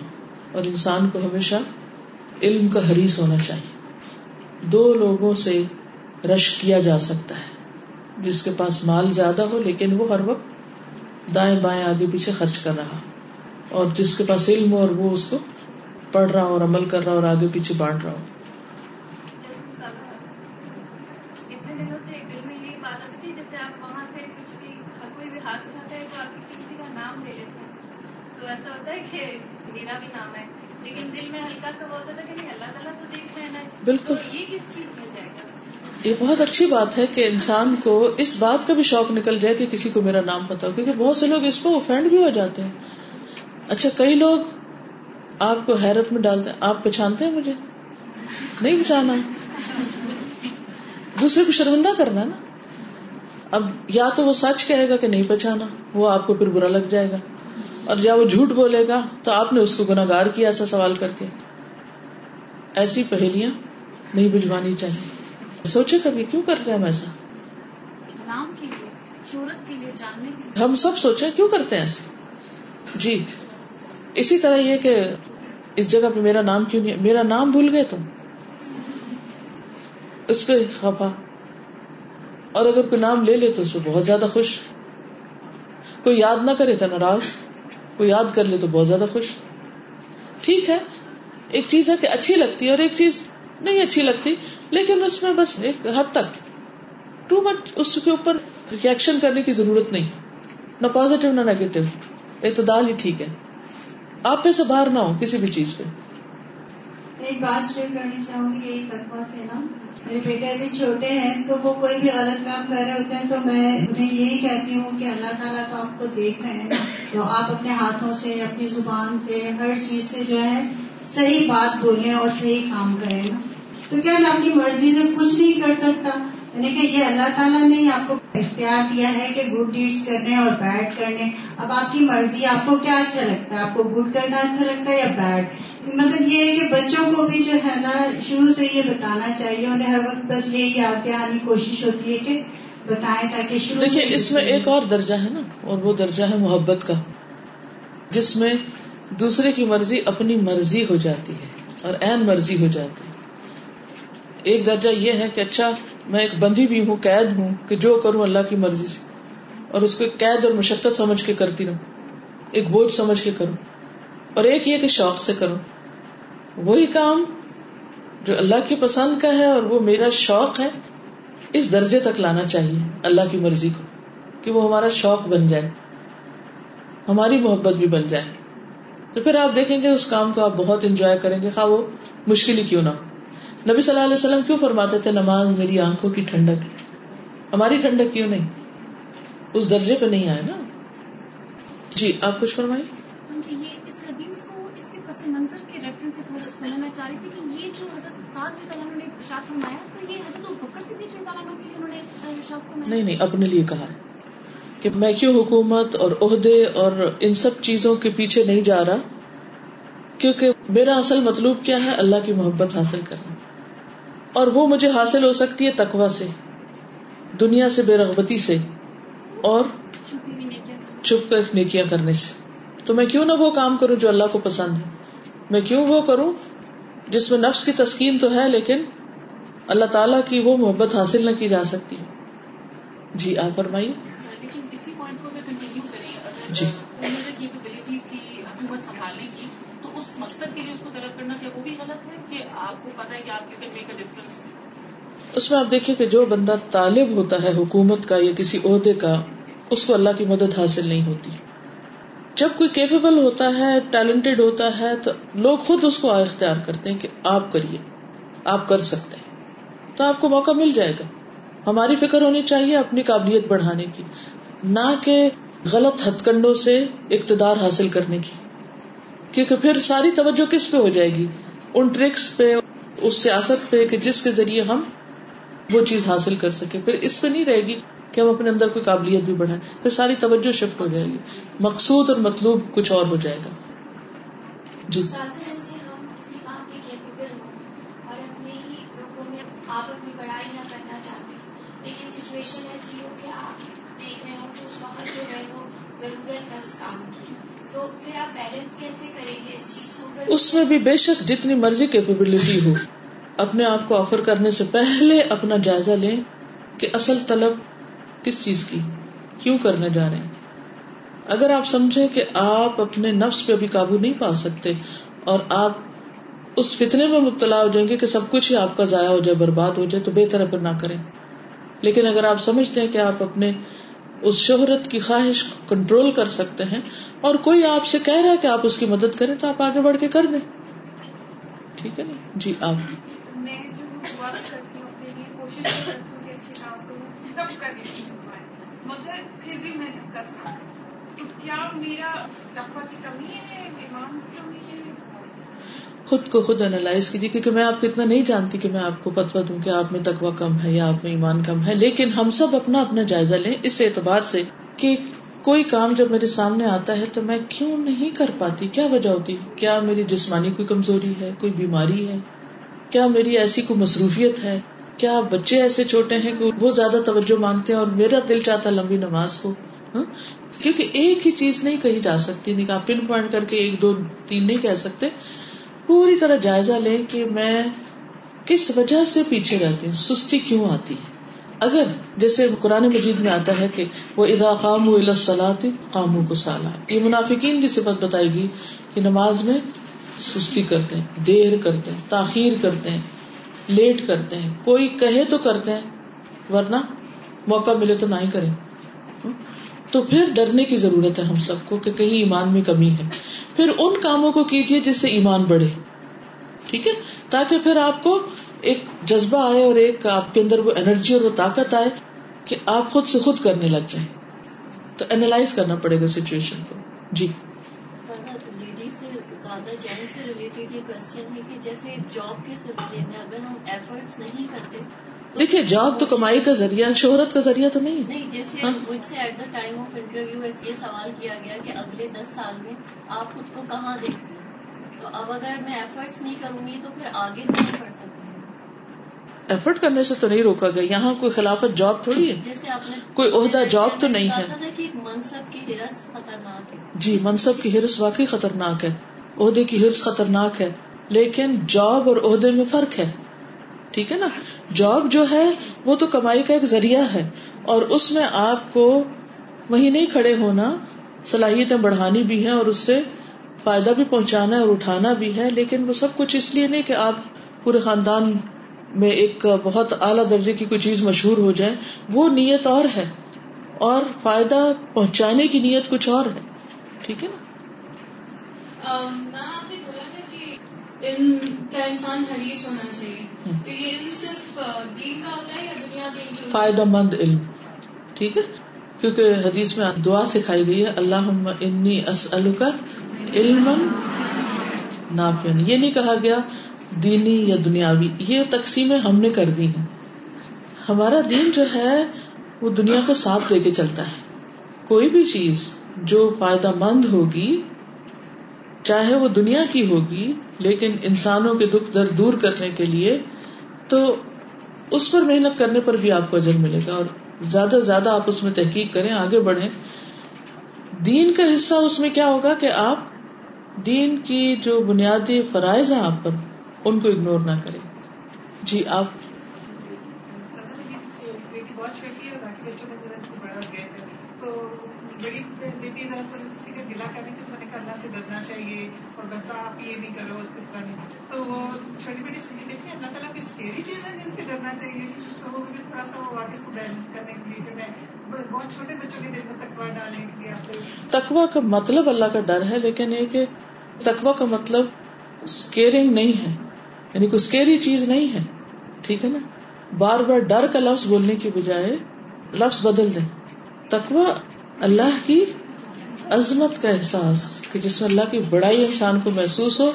اور انسان کو ہمیشہ علم کا حریص ہونا چاہیے۔ دو لوگوں سے رش کیا جا سکتا ہے۔ جس کے پاس مال زیادہ ہو، لیکن وہ ہر وقت دائیں بائیں آگے پیچھے خرچ کر رہا۔ اور جس کے پاس علم ہو اور وہ اس کو پڑھ رہا اور عمل کر رہا اور آگے پیچھے بانٹ رہا ہو۔ بالکل۔ یہ بہت اچھی بات ہے کہ انسان کو اس بات کا بھی شوق نکل جائے کہ کسی کو میرا نام پتا ہو، کیونکہ بہت سے لوگ اس کو اوفینڈ بھی ہو جاتے ہیں۔ اچھا کئی لوگ آپ کو حیرت میں ڈالتے ہیں، آپ پہچانتے ہیں مجھے؟ نہیں پہچانا۔ دوسرے کو شرمندہ کرنا نا۔ اب یا تو وہ سچ کہے گا کہ نہیں پہچانا، وہ آپ کو پھر برا لگ جائے گا۔ اور جب وہ جھوٹ بولے گا، تو آپ نے اس کو گناگار کیا ایسا سوال کر کے۔ ایسی پہلیاں نہیں بجوانی چاہیے۔ سوچے کبھی کیوں کرتے ہیں ہم ایسا؟ ہم سب سوچے کیوں کرتے ہیں ایسا؟ جی اسی طرح یہ کہ اس جگہ پہ میرا نام کیوں نہیں میرا نام بھول گئے تم؟ اس پہ خفا۔ اور اگر کوئی نام لے لے تو اس پہ بہت زیادہ خوش۔ کوئی یاد نہ کرے تو ناراض۔ کوئی یاد کر لے تو بہت زیادہ خوش۔ ٹھیک ہے ایک چیز ہے کہ اچھی لگتی ہے اور ایک چیز نہیں اچھی لگتی، لیکن اس میں بس ایک حد تک ٹو مچ اس کے اوپر ریئیکشن کرنے کی ضرورت نہیں۔ نہ پازیٹو نہ نیگیٹو اعتدال ہی ٹھیک ہے۔ آپ پہ سے باہر نہ ہو کسی بھی چیز پہ۔ ایک بات شیئر کرنی چاہوں گی یہی تقوا سے نا۔ میرے بیٹے ابھی چھوٹے ہیں، تو وہ کوئی بھی غلط کام کر رہے ہوتے ہیں، تو میں انہیں یہی کہتی ہوں کہ اللہ تعالیٰ تو آپ کو دیکھ رہے ہیں۔ تو آپ اپنے ہاتھوں سے، اپنی زبان سے، ہر چیز سے جو ہے صحیح بات بولیں اور صحیح کام کریں نا۔ تو کیا میں اپنی مرضی سے کچھ نہیں کر سکتا؟ یعنی کہ یہ اللہ تعالیٰ نے آپ کو اختیار دیا ہے کہ گڈ ڈیڈس کرنے اور بیڈ کرنے۔ اب آپ کی مرضی آپ کو کیا اچھا لگتا ہے؟ آپ کو گڈ کرنا اچھا لگتا ہے یا بیڈ مطلب یہ ہے کہ بچوں کو بھی جو ہے نا شروع سے یہ بتانا چاہیے انہیں ہر وقت بس یہ یاد کی کوشش ہوتی ہے کہ بتائیں تاکہ شروع دیکھیے اس میں ایک اور درجہ ہے نا اور وہ درجہ ہے محبت کا۔ جس میں دوسرے کی مرضی اپنی مرضی ہو جاتی ہے اور این مرضی ہو جاتی ہے۔ ایک درجہ یہ ہے کہ اچھا میں ایک بندی بھی ہوں، قید ہوں کہ جو کروں اللہ کی مرضی سے۔ اور اس کو قید اور مشقت سمجھ کے کرتی رہوں۔ ایک بوجھ سمجھ کے کروں۔ اور ایک یہ کہ شوق سے کروں۔ وہی کام جو اللہ کی پسند کا ہے اور وہ میرا شوق ہے، اس درجے تک لانا چاہیے اللہ کی مرضی کو، کہ وہ ہمارا شوق بن جائے۔ ہماری محبت بھی بن جائے۔ تو پھر آپ دیکھیں گے اس کام کو آپ بہت انجوائے کریں گے۔ خواہ وہ مشکل ہی کیوں نہ نبی صلی اللہ علیہ وسلم کیوں فرماتے تھے نماز میری آنکھوں کی ٹھنڈک ہماری ٹھنڈک کیوں نہیں؟ اس درجے پہ نہیں آئے نا۔ جی آپ کچھ فرمائیں۔ جی یہ اس حدیث کو اس کے پس منظر کے ریفرنس سے تھوڑا سمجھنا چاہ رہی تھی کہ یہ جو حضرت سعد تعالیٰ نے ارشاد فرمایا تو یہ حضرت بکر سے بھی تعالیٰ کے لیے انہوں نے ارشاد فرمایا؟ نہیں نہیں اپنے لیے کہا ہے۔ کہ میں کیوں حکومت اور عہدے اور ان سب چیزوں کے پیچھے نہیں جا رہا؟ کیونکہ میرا اصل مطلوب کیا ہے؟ اللہ کی محبت حاصل کرنا۔ اور وہ مجھے حاصل ہو سکتی ہے تقوا سے، دنیا سے بے رغبتی سے، اور چھپ کر نیکیاں کرنے سے۔ تو میں کیوں نہ وہ کام کروں جو اللہ کو پسند ہے؟ میں کیوں وہ کروں جس میں نفس کی تسکین تو ہے لیکن اللہ تعالیٰ کی وہ محبت حاصل نہ کی جا سکتی۔ جی آپ فرمائیے۔ جی۔ حکومت سنبھالنے کی تو اس مقصد کے لیے اس کو طلب کرنا کیا وہ بھی غلط ہے کہ آپ کو پتا ہے کہ آپ کے میک اے ڈفرنس اس میں آپ دیکھیں کہ جو بندہ طالب ہوتا ہے حکومت کا یا کسی عہدے کا اس کو اللہ کی مدد حاصل نہیں ہوتی۔ جب کوئی کیپیبل ہوتا ہے ٹیلنٹڈ ہوتا ہے تو لوگ خود اس کو اختیار کرتے ہیں کہ آپ کریے آپ کر سکتے ہیں۔ تو آپ کو موقع مل جائے گا۔ ہماری فکر ہونی چاہیے اپنی قابلیت بڑھانے کی۔ نہ کہ غلط ہتھ کنڈوں سے اقتدار حاصل کرنے کی۔ کیونکہ پھر ساری توجہ کس پہ ہو جائے گی؟ ان ٹرکس پہ، اس سیاست پہ کہ جس کے ذریعے ہم وہ چیز حاصل کر سکے پھر اس پہ نہیں رہے گی کہ ہم اپنے اندر کوئی قابلیت بھی بڑھائیں۔ پھر ساری توجہ شفٹ ہو جائے گی۔ مقصود اور مطلوب کچھ اور ہو جائے گا۔ جی۔ آپ اپنی پڑھائی نہ کرنا چاہتے لیکن سچویشن ایسی ہو کہ آپ اس وقت جو ہے وہ ضرورت ہے اس کام کی تو پھر آپ بیلنس کیسے کریں گے اس چیز کو اس میں بھی بے شک جتنی مرضی کیپیبلٹی ہو، اپنے آپ کو آفر کرنے سے پہلے اپنا جائزہ لیں کہ اصل طلب کس چیز کی، کیوں کرنے جا رہے ہیں۔ اگر آپ سمجھے کہ آپ اپنے نفس پہ بھی قابو نہیں پا سکتے اور آپ اس فتنے میں مبتلا ہو جائیں گے کہ سب کچھ ہی آپ کا ضائع ہو جائے، برباد ہو جائے، تو بہتر ہے نہ کریں۔ لیکن اگر آپ سمجھتے ہیں کہ آپ اپنے اس شہرت کی خواہش کنٹرول کر سکتے ہیں اور کوئی آپ سے کہہ رہا ہے کہ آپ اس کی مدد کریں تو آپ آگے بڑھ کے کر دیں۔ ٹھیک ہے نا؟ جی آپ۔ میں جو کرتی ہوں اپنے لیے، کوشش کرتی ہوں کہ اچھے کام کروں، سب مگر پھر بھی میں کر سکوں تو کیا میرا دفعہ کی کمی ہے؟ کی کمی ہے؟ خود کو خود انالائز کیجیے، کیونکہ میں آپ کو اتنا نہیں جانتی کہ میں آپ کو پتوا دوں کہ آپ میں تقوا کم ہے یا آپ میں ایمان کم ہے، لیکن ہم سب اپنا اپنا جائزہ لیں اس اعتبار سے کہ کوئی کام جب میرے سامنے آتا ہے تو میں کیوں نہیں کر پاتی؟ کیا وجہ ہوتی؟ کیا میری جسمانی کوئی کمزوری ہے، کوئی بیماری ہے؟ کیا میری ایسی کوئی مصروفیت ہے؟ کیا بچے ایسے چھوٹے ہیں کہ وہ زیادہ توجہ مانگتے ہیں اور میرا دل چاہتا لمبی نماز کو ہاں؟ کیونکہ ایک ہی چیز نہیں کہی جا سکتی نہیں پن پوائنٹ کر کے ایک دو تین نہیں کہہ سکتے۔ پوری طرح جائزہ لیں کہ میں کس وجہ سے پیچھے رہتی ہوں، سستی کیوں آتی ہے؟ اگر جیسے قرآن مجید میں آتا ہے کہ وہ ادا قام سلاتی قامو کو سالہ یہ منافقین کی صفت بتائے گی کہ نماز میں سستی کرتے ہیں، دیر کرتے ہیں، تاخیر کرتے ہیں، لیٹ کرتے ہیں، کوئی کہے تو کرتے ہیں، ورنہ موقع ملے تو نہ ہی کریں۔ تو پھر ڈرنے کی ضرورت ہے ہم سب کو کہ کہیں ایمان میں کمی ہے۔ پھر ان کاموں کو کیجیے جس سے ایمان بڑھے۔ ٹھیک ہے؟ تاکہ پھر آپ کو ایک جذبہ آئے اور ایک آپ کے اندر وہ انرجی اور وہ طاقت آئے کہ آپ خود سے خود کرنے لگ جائیں۔ تو اینالائز کرنا پڑے گا سچویشن کو۔ جی۔ زیادہ جین سے ریلیٹڈ یہ کوشچن ہے کہ جیسے جاب کے سلسلے میں اگر ہم ایفرٹس نہیں کرتے دیکھیے جاب تو کمائی کا ذریعہ شہرت کا ذریعہ تو نہیں۔ نہیں جیسے۔ مجھ سے at the time of interview یہ سوال کیا گیا کہ اگلے دس سال میں آپ خود کو کہاں دیکھتی ہیں؟ تو اب اگر میں ایفرٹس نہیں کروں گی تو پھر آگے نہیں پڑھ سکتی ایفرٹ کرنے سے تو نہیں روکا گیا۔ یہاں کوئی خلافت جاب تھوڑی ہے؟ جیسے آپ نے کوئی عہدہ جاب تو نہیں ہے۔ منصب کی ہرس خطرناک ہے۔ جی منصب کی ہرس واقعی خطرناک ہے۔ عہدے کی ہرس خطرناک ہے لیکن جاب اور عہدے میں فرق ہے۔ ٹھیک ہے نا؟ جاب جو ہے، وہ تو کمائی کا ایک ذریعہ ہے۔ اور اس میں آپ کو وہی نہیں کھڑے ہونا، صلاحیتیں بڑھانی بھی ہیں اور اس سے فائدہ بھی پہنچانا ہے اور اٹھانا بھی ہے، لیکن وہ سب کچھ اس لیے نہیں کہ آپ پورے خاندان میں ایک بہت اعلیٰ درجے کی کوئی چیز مشہور ہو جائے۔ وہ نیت اور ہے۔ اور فائدہ پہنچانے کی نیت کچھ اور ہے۔ ٹھیک ہے نا؟ آپ نے بولا تھا کہ انسان حریص ہونا چاہیے۔ تو یہ علم صرف دین کا ہوتا ہے یا دنیا فائدہ مند علم؟ ٹھیک ہے؟ کیونکہ حدیث میں دعا سکھائی گئی ہے اللہ انی اسلو کا علم نافن یہ نہیں کہا گیا دینی یا دنیاوی، یہ تقسیمیں ہم نے کر دی ہیں۔ ہمارا دین جو ہے، وہ دنیا کو ساتھ دے کے چلتا ہے۔ کوئی بھی چیز جو فائدہ مند ہوگی، چاہے وہ دنیا کی ہوگی، لیکن انسانوں کے دکھ درد دور کرنے کے لیے تو اس پر محنت کرنے پر بھی آپ کو اجر ملے گا اور زیادہ سے زیادہ آپ اس میں تحقیق کریں، آگے بڑھیں۔ دین کا حصہ اس میں کیا ہوگا کہ آپ دین کی جو بنیادی فرائض ہیں آپ پر، ان کو اگنور نہ کریں۔ جی آپ بیٹی بہت چھوٹی ہے باقی بچوں میں ذرا سے بڑا گیپ ہے تو بڑی بیٹی ذرا تھوڑی کسی کا گلا کرنے کی میں نے کہا اللہ سے ڈرنا چاہیے اور بس آپ یہ نہیں کرو، اس کس طرح نہیں۔ تو وہ چھوٹی بیٹی سنی دیکھی اللہ تعالیٰ کی اسکیری چیز ہے جن سے ڈرنا چاہیے؟ تو وہ مجھے تھوڑا سا وہ واقع اس کو بیلنس کرنے کے لیے کہ میں بہت چھوٹے بچوں کے دل میں تکوا ڈالنے کے لیے آپ سے۔ تقوا کا مطلب اللہ کا ڈر ہے، لیکن یہ کہ تقوا کا مطلب اسکیئرنگ نہیں ہے۔ یعنی کوئی اسکیری چیز نہیں ہے۔ ٹھیک ہے نا؟ بار بار ڈر کا لفظ بولنے کی بجائے لفظ بدل دیں۔ تقوا اللہ کی عظمت کا احساس کہ جس میں اللہ کی بڑائی انسان کو محسوس ہو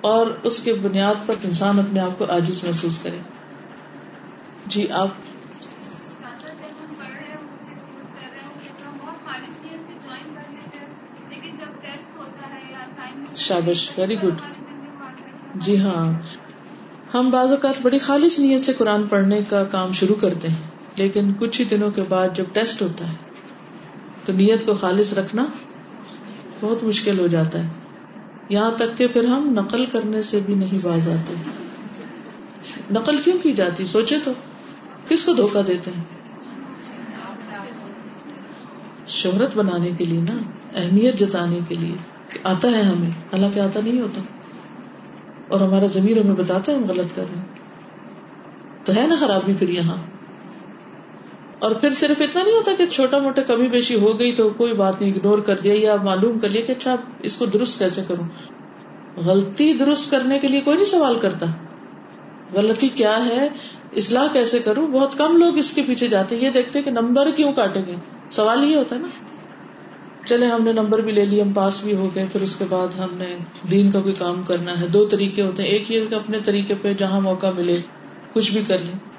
اور اس کے بنیاد پر انسان اپنے آپ کو عاجز محسوس کرے۔ جی آپ شابش ویری گڈ جی ہاں ہم بعض اوقات بڑی خالص نیت سے قرآن پڑھنے کا کام شروع کرتے ہیں، لیکن کچھ ہی دنوں کے بعد جب ٹیسٹ ہوتا ہے تو نیت کو خالص رکھنا بہت مشکل ہو جاتا ہے۔ یہاں تک کہ پھر ہم نقل کرنے سے بھی نہیں باز آتے۔ نقل کیوں کی جاتی؟ سوچے تو۔ کس کو دھوکا دیتے ہیں؟ شہرت بنانے کے لیے نا، اہمیت جتانے کے لیے کہ آتا ہے ہمیں۔ حالانکہ آتا نہیں ہوتا۔ اور ہمارا ضمیر ہمیں بتاتا ہے ہم غلط کر رہے ہیں۔ تو ہے نا خرابی پھر یہاں۔ اور پھر صرف اتنا نہیں ہوتا کہ چھوٹا موٹا کمی بیشی ہو گئی تو کوئی بات نہیں اگنور کر دیا یا معلوم کر لیا کہ اچھا اس کو درست کیسے کروں؟ غلطی درست کرنے کے لیے کوئی نہیں سوال کرتا۔ غلطی کیا ہے؟ اصلاح کیسے کروں؟ بہت کم لوگ اس کے پیچھے جاتے یہ دیکھتے کہ نمبر کیوں کاٹیں گے؟ سوال یہ ہوتا ہے نا۔ چلے ہم نے نمبر بھی لے لی، ہم پاس بھی ہو گئے، پھر اس کے بعد ہم نے دین کا کوئی کام کرنا ہے۔ دو طریقے ہوتے ہیں۔ ایک یہ کہ اپنے طریقے پہ جہاں موقع ملے، کچھ بھی کر لیں۔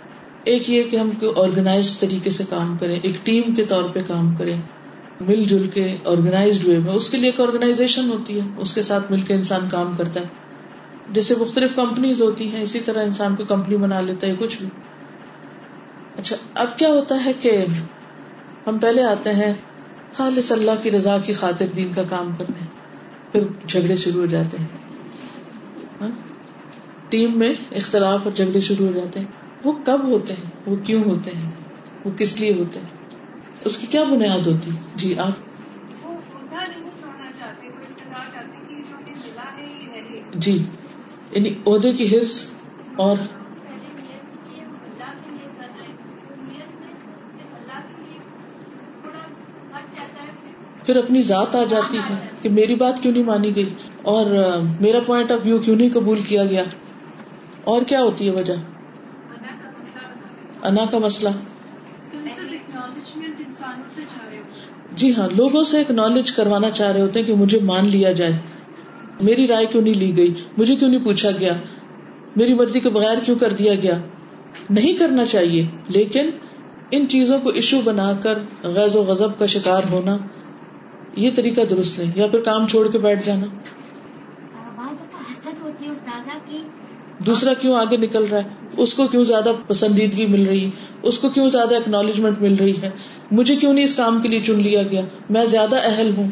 ایک یہ کہ ہم آرگنائز طریقے سے کام کریں، ایک ٹیم کے طور پہ کام کریں، مل جل کے آرگنائزڈ وے میں، اس کے لیے ایک آرگنائزیشن ہوتی ہے، اس کے ساتھ مل کے انسان کام کرتا ہے۔ جیسے مختلف کمپنیز ہوتی ہیں، اسی طرح انسان کو کمپنی بنا لیتا ہے کچھ بھی۔ اچھا اب کیا ہوتا ہے کہ ہم پہلے آتے ہیں، خالص اللہ کی رضا کی خاطر دین کا کام کرنے۔ پھر جھگڑے شروع ہو جاتے ہیں۔ ہاں؟ ٹیم میں اختلاف اور جھگڑے شروع ہو جاتے ہیں۔ وہ کب ہوتے ہیں؟ وہ کیوں ہوتے ہیں؟ وہ کس لیے ہوتے ہیں؟ اس کی کیا بنیاد ہوتی؟ جی آپ۔ جی یعنی عہدے کی ہرس اور پھر اپنی ذات آ جاتی ہے کہ میری بات کیوں نہیں مانی گئی؟ اور میرا پوائنٹ آف ویو کیوں نہیں قبول کیا گیا؟ اور کیا ہوتی ہے وجہ؟ انا کا مسئلہ۔ جی ہاں لوگوں سے ایک نالج کروانا چاہ رہے ہوتے ہیں کہ مجھے مان لیا جائے۔ میری رائے کیوں نہیں لی گئی؟ مجھے کیوں نہیں پوچھا گیا؟ میری مرضی کے بغیر کیوں کر دیا گیا؟ نہیں کرنا چاہیے، لیکن ان چیزوں کو ایشو بنا کر غیر و غضب کا شکار ہونا، یہ طریقہ درست نہیں، یا پھر کام چھوڑ کے بیٹھ جانا۔ دوسرا کیوں آگے نکل رہا ہے؟ اس کو کیوں زیادہ پسندیدگی مل رہی ہے؟ اس کو کیوں زیادہ اکنالجمنٹ مل رہی ہے؟ مجھے کیوں نہیں اس کام کے لیے چن لیا گیا؟ میں زیادہ اہل ہوں۔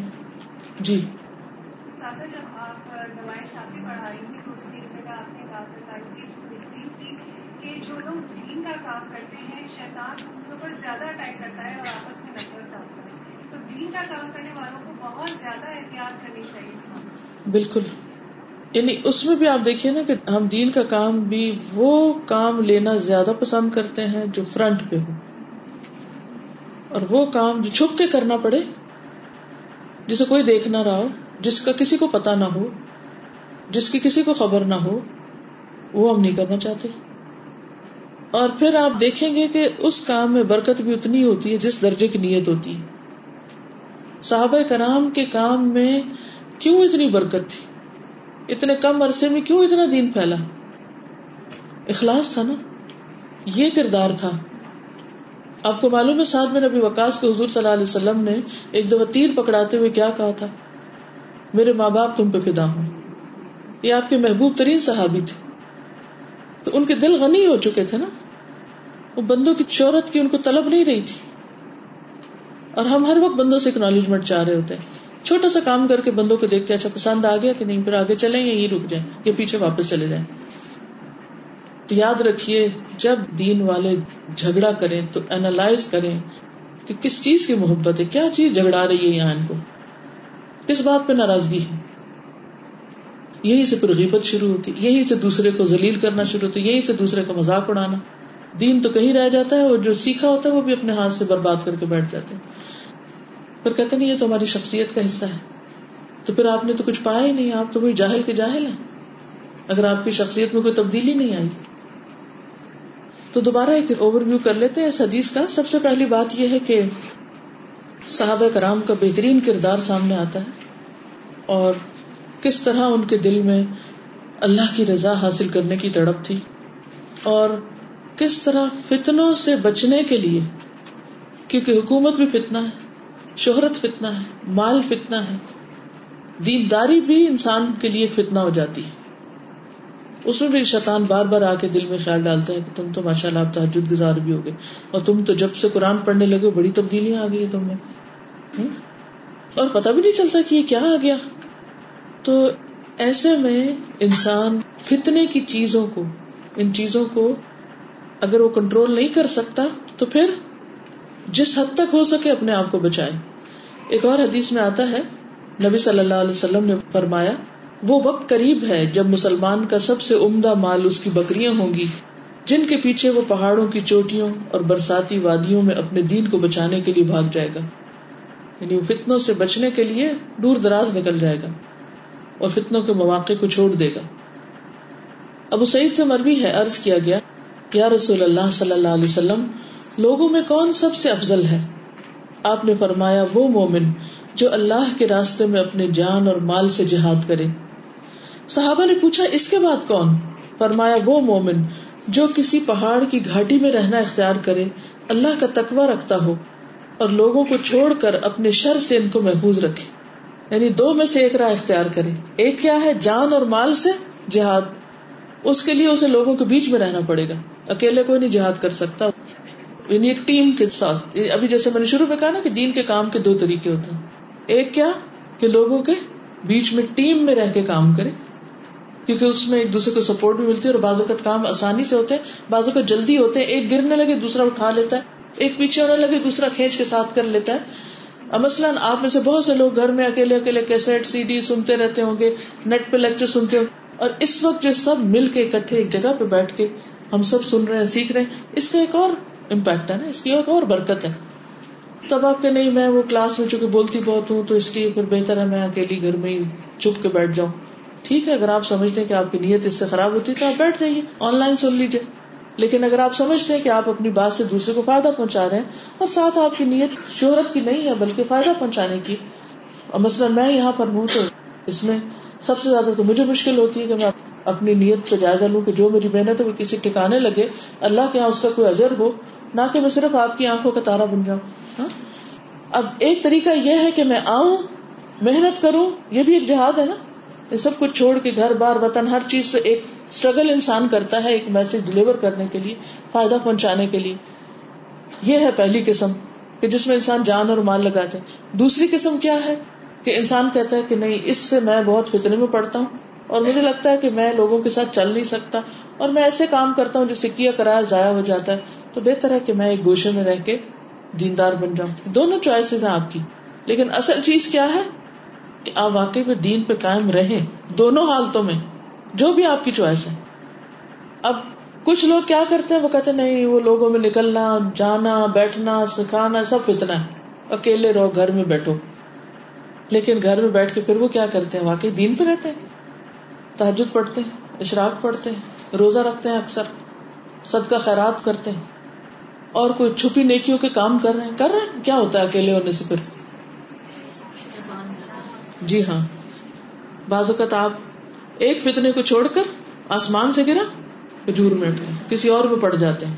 جی۔ کا کام کرتے ہیں شیطان ان کے اوپر زیادہ اٹیک کرتا ہے اور آپس میں نفرت ڈالتا ہے تو دین کا کام کرنے والوں کو بہت زیادہ احتیاط کرنی چاہیے اس وقت۔ بالکل۔ یعنی اس میں بھی آپ دیکھیے نا کہ ہم دین کا کام بھی وہ کام لینا زیادہ پسند کرتے ہیں جو فرنٹ پہ ہو۔ اور وہ کام جو چھپ کے کرنا پڑے، جسے کوئی دیکھ نہ رہا ہو، جس کا کسی کو پتا نہ ہو، جس کی کسی کو خبر نہ ہو، وہ ہم نہیں کرنا چاہتے۔ اور پھر آپ دیکھیں گے کہ اس کام میں برکت بھی اتنی ہوتی ہے جس درجے کی نیت ہوتی۔ ہے صحابہ کرام کے کام میں کیوں اتنی برکت تھی؟ اتنے کم عرصے میں کیوں اتنا دین پھیلا؟ اخلاص تھا نا، یہ کردار تھا۔ آپ کو معلوم ہے، سعد بن نبی وکاس کو حضور صلی اللہ علیہ وسلم نے ایک دفعہ تیر پکڑاتے ہوئے کیا کہا تھا؟ میرے ماں باپ تم پہ فدا ہوں۔ یہ آپ کے محبوب ترین صحابی تھے۔ تو ان کے دل غنی ہو چکے تھے نا۔ وہ بندوں کی شہرت کی ان کو طلب نہیں رہی تھی۔ اور ہم ہر وقت بندوں سے اکنالجمنٹ چاہ رہے ہوتے ہیں۔ چھوٹا سا کام کر کے بندوں کو دیکھتے اچھا پسند آ گیا کہ نہیں، پھر آگے چلیں یا یہ رک جائیں، یا پیچھے واپس چلے جائیں۔ تو یاد رکھیے، جب دین والے جھگڑا کریں تو اینالائز کریں کہ کس چیز کی محبت ہے، کیا چیز جھگڑا رہی ہے یہاں ان کو۔ کس بات پہ ناراضگی ہے؟ یہی سے پھر غیبت شروع ہوتی، یہی سے دوسرے کو ذلیل کرنا شروع ہوتی یہی سے دوسرے کا مذاق اڑانا۔ دین تو کہیں رہ جاتا ہے، اور جو سیکھا ہوتا ہے، وہ بھی اپنے ہاتھ سے برباد کر کے بیٹھ جاتے ہیں پھر کہتے نہیں یہ تو ہماری شخصیت کا حصہ ہے۔ تو پھر آپ نے تو کچھ پایا ہی نہیں، آپ تو کوئی جاہل کے جاہل ہیں۔ اگر آپ کی شخصیت میں کوئی تبدیلی نہیں آئی۔ تو دوبارہ ایک اوور ویو کر لیتے ہیں اس حدیث کا۔ سب سے پہلی بات یہ ہے کہ صحابہ کرام کا بہترین کردار سامنے آتا ہے۔ اور کس طرح ان کے دل میں اللہ کی رضا حاصل کرنے کی تڑپ تھی۔ اور کس طرح فتنوں سے بچنے کے لیے، کیونکہ حکومت بھی فتنا ہے۔ شہرت فتنا ہے، مال فتنا ہے۔ دینداری بھی انسان کے لیے فتنا ہو جاتی ہے۔ اس میں بھی شیطان بار بار آ کے دل میں خیال ڈالتا ہے کہ تم تو ماشاء اللہ آپ تحجد گزار بھی ہوگے اور تم تو جب سے قرآن پڑھنے لگے بڑی تبدیلیاں آ گئی تم میں۔ اور پتا بھی نہیں چلتا کہ یہ کیا آ گیا۔ تو ایسے میں انسان فتنے کی چیزوں کو، ان چیزوں کو اگر وہ کنٹرول نہیں کر سکتا تو پھر جس حد تک ہو سکے اپنے آپ کو بچائے۔ ایک اور حدیث میں آتا ہے، نبی صلی اللہ علیہ وسلم نے فرمایا، وہ وقت قریب ہے جب مسلمان کا سب سے عمدہ مال اس کی بکریاں ہوں گی، جن کے پیچھے وہ پہاڑوں کی چوٹیوں اور برساتی وادیوں میں اپنے دین کو بچانے کے لیے بھاگ جائے گا۔ یعنی وہ فتنوں سے بچنے کے لیے دور دراز نکل جائے گا اور فتنوں کے مواقع کو چھوڑ دے گا۔ ابو سعید سے مربی ہے، عرض کیا گیا یا رسول اللہ صلی اللہ علیہ وسلم، لوگوں میں کون سب سے افضل ہے؟ آپ نے فرمایا، وہ مومن جو اللہ کے راستے میں اپنے جان اور مال سے جہاد کرے۔ صحابہ نے پوچھا، اس کے بعد کون؟ فرمایا، وہ مومن جو کسی پہاڑ کی گھاٹی میں رہنا اختیار کرے، اللہ کا تقوی رکھتا ہو اور لوگوں کو چھوڑ کر اپنے شر سے ان کو محفوظ رکھے۔ یعنی دو میں سے ایک راہ اختیار کرے۔ ایک کیا ہے؟ جان اور مال سے جہاد۔ اس کے لیے اسے لوگوں کے بیچ میں رہنا پڑے گا۔ اکیلے کوئی نہیں جہاد کر سکتا۔ یعنی ایک ٹیم کے ساتھ۔ ابھی جیسے میں نے شروع میں کہا نا کہ دین کے کام کے دو طریقے ہوتے ہیں۔ ایک کیا؟ کہ لوگوں کے بیچ میں ٹیم میں رہ کے کام کرے۔ کیونکہ اس میں ایک دوسرے کو سپورٹ بھی ملتی ہے اور بعض اوقات کام آسانی سے ہوتے ہیں۔ بعض اوقات جلدی ہوتے ہیں۔ ایک گرنے لگے دوسرا اٹھا لیتا ہے۔ ایک پیچھے ہونے لگے دوسرا کھینچ کے ساتھ کر لیتا ہے۔ مثلاً آپ میں سے بہت سے لوگ گھر میں اکیلے اکیلے کیسٹ، سی ڈی، سنتے رہتے ہوں گے، نیٹ پہ لیکچر سنتے ہوں اور اس وقت جو سب مل کے اکٹھے ایک جگہ پہ بیٹھ کے ہم سب سن رہے ہیں، سیکھ رہے ہیں، اس کا ایک اور امپیکٹ ہے نا، اس کی ایک اور برکت ہے۔ تب آپ کے نہیں، میں وہ کلاس میں چونکہ بولتی بہت ہوں، تو اس لیے پھر بہتر ہے، میں اکیلی گھر میں ہی چھپ کے بیٹھ جاؤں۔ ٹھیک ہے، اگر آپ سمجھتے ہیں کہ آپ کی نیت اس سے خراب ہوتی ہے، تو آپ بیٹھ جائیے، آن لائن سن لیجیے لیکن اگر آپ سمجھتے ہیں کہ آپ اپنی بات سے دوسرے کو فائدہ پہنچا رہے ہیں، اور ساتھ آپ کی نیت شہرت کی نہیں ہے، بلکہ فائدہ پہنچانے کی۔ اور مثلاً میں یہاں پر ہوں تو اس میں سب سے زیادہ تو مجھے مشکل ہوتی ہے کہ میں اپنی نیت کا جائزہ لوں کہ جو میری محنت ہے وہ کسی ٹھکانے لگے، اللہ کے یہاں اس کا کوئی اجر ہو، نہ کہ میں صرف آپ کی آنکھوں کا تارا بن جاؤں ہاں؟ اب ایک طریقہ یہ ہے کہ میں آؤں، محنت کروں، یہ بھی ایک جہاد ہے نا؟ یہ سب کچھ چھوڑ کے گھر، بار، وطن، ہر چیز سے ایک اسٹرگل انسان کرتا ہے، ایک میسج ڈلیور کرنے کے لیے، فائدہ پہنچانے کے لیے۔ یہ ہے پہلی قسم کہ جس میں انسان جان اور مال لگاتے ہیں۔ دوسری قسم کیا ہے؟ کہ انسان کہتا ہے کہ نہیں، اس سے میں بہت فتنے میں پڑتا ہوں اور مجھے لگتا ہے کہ میں لوگوں کے ساتھ چل نہیں سکتا اور میں ایسے کام کرتا ہوں جس سے کیا کرایہ ضائع ہو جاتا ہے۔ تو بہتر ہے کہ میں ایک گوشے میں رہ کے دیندار بن جاؤں۔ دونوں چوائسیز ہیں آپ کی۔ لیکن اصل چیز کیا ہے؟ کہ آپ واقعی میں دین پہ قائم رہیں دونوں حالتوں میں، جو بھی آپ کی چوائس ہے اب کچھ لوگ کیا کرتے ہیں؟ وہ کہتے نہیں، وہ لوگوں میں نکلنا، جانا، بیٹھنا، سکھانا، سب اتنا ہے۔ اکیلے رہو، گھر میں بیٹھو۔ لیکن گھر میں بیٹھ کے پھر وہ کیا کرتے ہیں؟ واقعی دین پہ رہتے ہیں؟ تحجد پڑھتے ہیں، اشراق پڑھتے ہیں، روزہ رکھتے ہیں اکثر، صدقہ خیرات کرتے ہیں۔ اور کوئی چھپی نیکیوں کے کام کر رہے ہیں؟ کر رہے ہیں؟ کیا ہوتا ہے اکیلے ہونے سے پھر؟ جی ہاں۔ بعض اوقات آپ ایک فتنے کو چھوڑ کر آسمان سے گرا، کھجور میں اٹھ گئے، کسی اور میں پڑ جاتے ہیں۔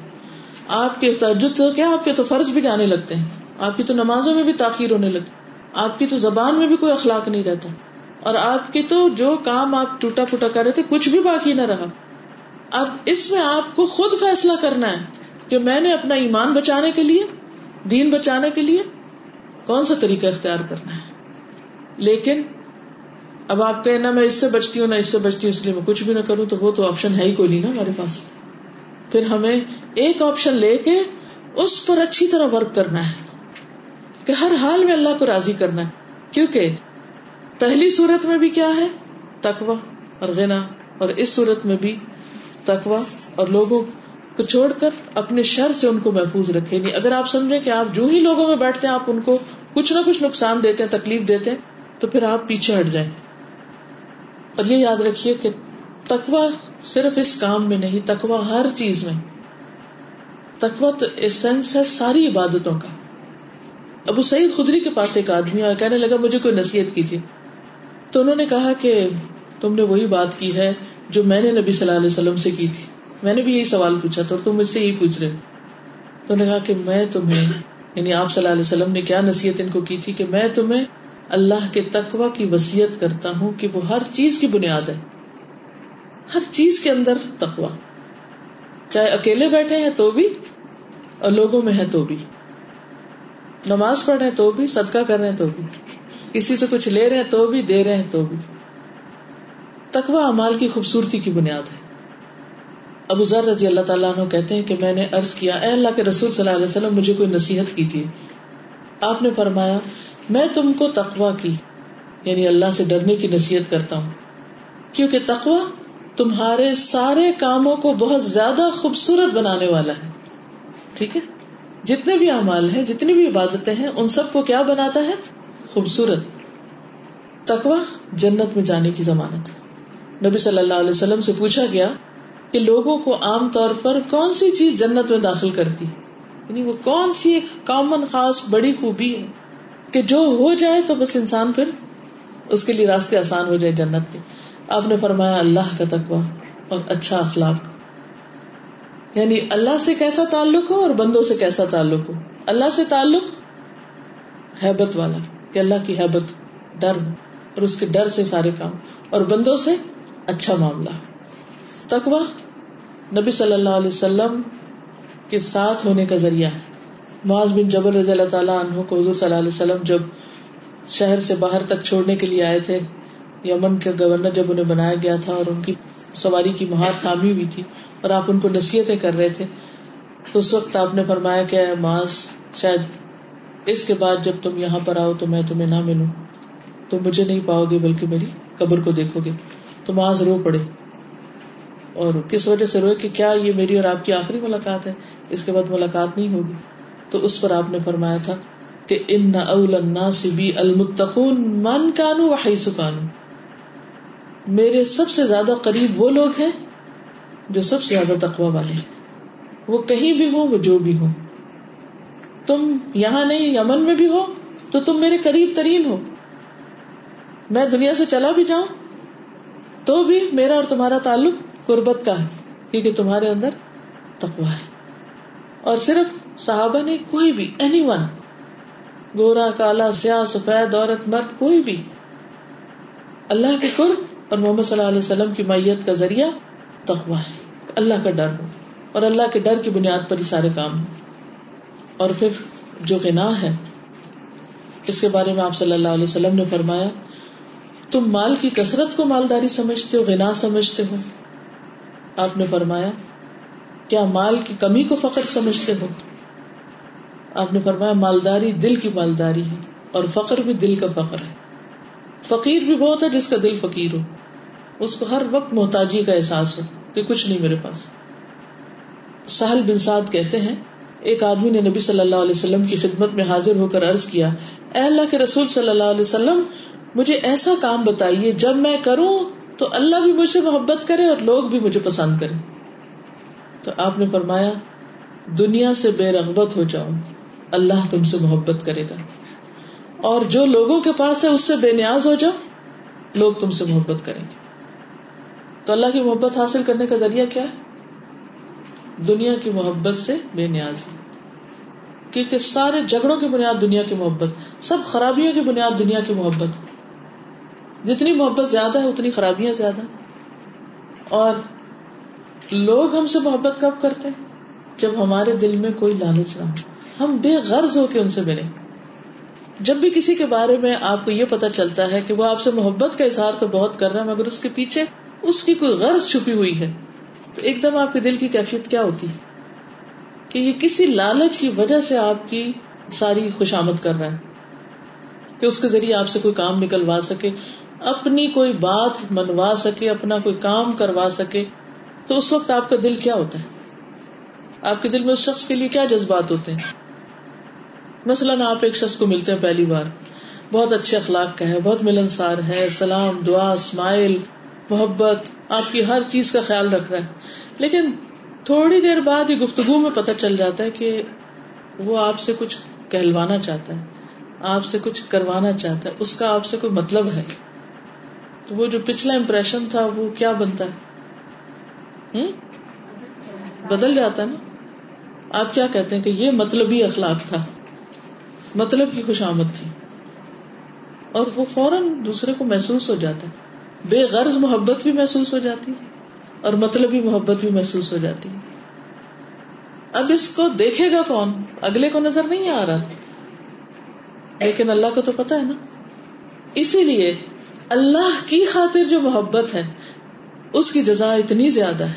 آپ کے تجد تو کیا آپ کے تو فرض بھی جانے لگتے ہیں؟ آپ کی تو نمازوں میں بھی تاخیر ہونے لگتی آپ کی تو زبان میں بھی کوئی اخلاق نہیں رہتا۔ اور آپ کے تو جو کام آپ ٹوٹا پوٹا کر رہے تھے، کچھ بھی باقی نہ رہا۔ اب اس میں آپ کو خود فیصلہ کرنا ہے کہ میں نے اپنا ایمان بچانے کے لیے، دین بچانے کے لیے کون سا طریقہ اختیار کرنا ہے۔ لیکن اب آپ کہنا میں اس سے بچتی ہوں، نہ اس سے بچتی ہوں، اس لیے میں کچھ بھی نہ کروں، تو وہ تو آپشن ہے ہی کوئی نہیں نا ہمارے پاس۔ پھر ہمیں ایک آپشن لے کے اس پر اچھی طرح ورک کرنا ہے۔ کہ ہر حال میں اللہ کو راضی کرنا ہے۔ کیونکہ پہلی صورت میں بھی کیا ہے؟ تکوا اور غنا۔ اور اس صورت میں بھی تکوا اور لوگوں کو چھوڑ کر اپنے شر سے ان کو محفوظ رکھے نہیں یعنی اگر آپ سمجھیں کہ آپ جو ہی لوگوں میں بیٹھتے ہیں، آپ ان کو کچھ نہ کچھ نقصان دیتے ہیں، تکلیف دیتے ہیں، تو پھر آپ پیچھے ہٹ جائیں۔ اور یہ یاد رکھیے کہ تکوا صرف اس کام میں نہیں تکوا ہر چیز میں۔ تکوا تو اسینس ہے ساری عبادتوں کا۔ ابو سعید خدری کے پاس ایک آدمی اور کہنے لگا، مجھے کوئی نصیحت کیجیے۔ تو انہوں نے کہا کہ تم نے وہی بات کی ہے جو میں نے نبی صلی اللہ علیہ وسلم سے کی تھی۔ میں نے بھی یہی سوال پوچھا تھا اور تم مجھ سے یہی پوچھ رہے تو نے کہا کہ میں تمہیں یعنی آپ صلی اللہ علیہ وسلم نے کیا نصیحت ان کو کی تھی کہ میں تمہیں اللہ کے تقوی کی وسیعت کرتا ہوں کہ وہ ہر چیز کی بنیاد ہے۔ ہر چیز کے اندر تقوی۔ چاہے اکیلے بیٹھے ہیں تو بھی اور لوگوں میں ہے تو بھی۔ نماز پڑھ رہے ہیں تو بھی، صدقہ کر رہے ہیں تو بھی۔ کسی سے کچھ لے رہے ہیں تو بھی، دے رہے ہیں تو بھی۔ تقوی امال کی خوبصورتی کی بنیاد ہے۔ ابو ذر رضی اللہ تعالیٰ عنہ کہتے ہیں کہ میں نے عرض کیا، اے اللہ کے رسول صلی اللہ علیہ وسلم، مجھے کوئی نصیحت کی تھی آپ نے فرمایا، میں تم کو تقوا کی یعنی اللہ سے ڈرنے کی نصیحت کرتا ہوں۔ کیونکہ تقوا تمہارے سارے کاموں کو بہت زیادہ خوبصورت بنانے والا ہے۔ ٹھیک ہے؟ جتنے بھی اعمال ہیں، جتنی بھی عبادتیں ہیں، ان سب کو کیا بناتا ہے؟ خوبصورت۔ تقوا جنت میں جانے کی ضمانت۔ نبی صلی اللہ علیہ وسلم سے پوچھا گیا کہ لوگوں کو عام طور پر کون سی چیز جنت میں داخل کرتی؟ یعنی وہ کون سی ایک کامن خاص بڑی خوبی ہے کہ جو ہو جائے تو بس انسان پھر اس کے لیے راستے آسان ہو جائے جنت کے۔ آپ نے فرمایا اللہ کا تقوا اور اچھا اخلاق۔ یعنی اللہ سے کیسا تعلق ہو اور بندوں سے کیسا تعلق ہو؟ اللہ سے تعلق حیبت والا، کہ اللہ کی حیبت ڈر، اور اس کے ڈر سے سارے کام، اور بندوں سے اچھا معاملہ۔ تقوا نبی صلی اللہ علیہ وسلم کے ساتھ ہونے کا ذریعہ ہے۔ معاذ بن جبر رضی اللہ تعالیٰ عنہ کو حضور صلی اللہ علیہ وسلم جب شہر سے باہر تک چھوڑنے کے لیے آئے تھے، یمن کے گورنر جب انہیں بنایا گیا تھا اور ان کی سواری کی مہار تھامی ہوئی تھی اور آپ ان کو نصیحتیں کر رہے تھے۔ تو اس وقت آپ نے فرمایا کہ معاذ، شاید اس کے بعد جب تم یہاں پر آؤ تو میں تمہیں نہ ملوں۔ تم مجھے نہیں پاؤ گے بلکہ میری قبر کو دیکھو گے۔ تو معاذ رو پڑے۔ اور کس وجہ سے روئے کہ کیا یہ میری اور آپ کی آخری ملاقات ہے؟ اس کے بعد ملاقات نہیں ہوگی۔ تو اس پر آپ نے فرمایا تھا کہ ان اول الناس بی المتقون من کانو و حیث کانو میرے سب سے زیادہ قریب وہ لوگ ہیں جو سب سے زیادہ تقوی والے ہیں۔ وہ کہیں بھی ہو وہ جو بھی ہو تم یہاں نہیں، یمن میں بھی ہو، تو تم میرے قریب ترین ہو۔ میں دنیا سے چلا بھی جاؤں، تو بھی میرا اور تمہارا تعلق قربت کا ہے، کیونکہ تمہارے اندر تقوی ہے۔ اور صرف صحابہ نے کوئی بھی اینی ون گورا، کالا، سیاہ، سفید، عورت، مرد، کوئی بھی۔ اللہ کے قرب اور محمد صلی اللہ علیہ وسلم کی میت کا ذریعہ تخوا ہے۔ اللہ کا ڈر ہو۔ اور اللہ کے ڈر کی بنیاد پر ہی سارے کام ہو اور پھر جو غنا ہے، اس کے بارے میں آپ صلی اللہ علیہ وسلم نے فرمایا، تم مال کی کثرت کو مالداری سمجھتے ہو، غنا سمجھتے ہو۔ آپ نے فرمایا، کیا مال کی کمی کو فخر سمجھتے ہو؟ آپ نے فرمایا، مالداری دل کی مالداری ہے اور فخر بھی دل کا فخر ہے۔ فقیر بھی بہت ہے جس کا دل فقیر ہو۔ اس کو ہر وقت محتاجی کا احساس ہو کہ کچھ نہیں میرے پاس۔ سہل بن سعد کہتے ہیں، ایک آدمی نے نبی صلی اللہ علیہ وسلم کی خدمت میں حاضر ہو کر عرض کیا، اے اللہ کے رسول صلی اللہ علیہ وسلم، مجھے ایسا کام بتائیے، جب میں کروں تو اللہ بھی مجھ سے محبت کرے اور لوگ بھی مجھے پسند کرے تو آپ نے فرمایا، دنیا سے بے رغبت ہو جاؤ، اللہ تم سے محبت کرے گا۔ اور جو لوگوں کے پاس ہے، اس سے بے نیاز ہو جاؤ، لوگ تم سے محبت کریں گے۔ تو اللہ کی محبت حاصل کرنے کا ذریعہ کیا ہے؟ دنیا کی محبت سے بے نیازی کیونکہ سارے جھگڑوں کی بنیاد دنیا کی محبت، سب خرابیوں کی بنیاد دنیا کی محبت۔ جتنی محبت زیادہ ہے، اتنی خرابیاں زیادہ۔ اور لوگ ہم سے محبت کب کرتے ہیں؟ جب ہمارے دل میں کوئی لالچ نہ ہو۔ ہم بے غرض ہو کے ان سے ملے جب بھی کسی کے بارے میں آپ کو یہ پتا چلتا ہے کہ وہ آپ سے محبت کا اظہار تو بہت کر رہا ہے، مگر اس کے پیچھے اس کی کوئی غرض چھپی ہوئی ہے تو ایک دم آپ کے دل کی کیفیت کیا ہوتی؟ کہ یہ کسی لالچ کی وجہ سے آپ کی ساری خوشامد کر رہا ہے کہ اس کے ذریعے آپ سے کوئی کام نکلوا سکے، اپنی کوئی بات منوا سکے، اپنا کوئی کام کروا سکے، تو اس وقت آپ کا دل کیا ہوتا ہے؟ آپ کے دل میں اس شخص کے لیے کیا جذبات ہوتے ہیں؟ مثلاً آپ ایک شخص کو ملتے ہیں پہلی بار، بہت اچھے اخلاق کا ہے، بہت ملنسار ہے، سلام، دعا، اسمائل محبت، آپ کی ہر چیز کا خیال رکھ رہا ہے لیکن تھوڑی دیر بعد ہی گفتگو میں پتہ چل جاتا ہے کہ وہ آپ سے کچھ کہلوانا چاہتا ہے، آپ سے کچھ کروانا چاہتا ہے، اس کا آپ سے کوئی مطلب ہے۔ تو وہ جو پچھلا امپریشن تھا، وہ کیا بنتا ہے؟ بدل جاتا ہے نا۔ آپ کیا کہتے ہیں کہ یہ مطلب ہی اخلاق تھا مطلب کی خوش آمد تھی۔ اور وہ فوراً دوسرے کو محسوس ہو جاتا ہے۔ بے غرض محبت بھی محسوس ہو جاتی ہے اور مطلبی محبت بھی محسوس ہو جاتی ہے۔ اب اس کو دیکھے گا کون؟ اگلے کو نظر نہیں آ رہا۔ لیکن اللہ کو تو پتا ہے نا۔ اسی لیے اللہ کی خاطر جو محبت ہے، اس کی جزا اتنی زیادہ ہے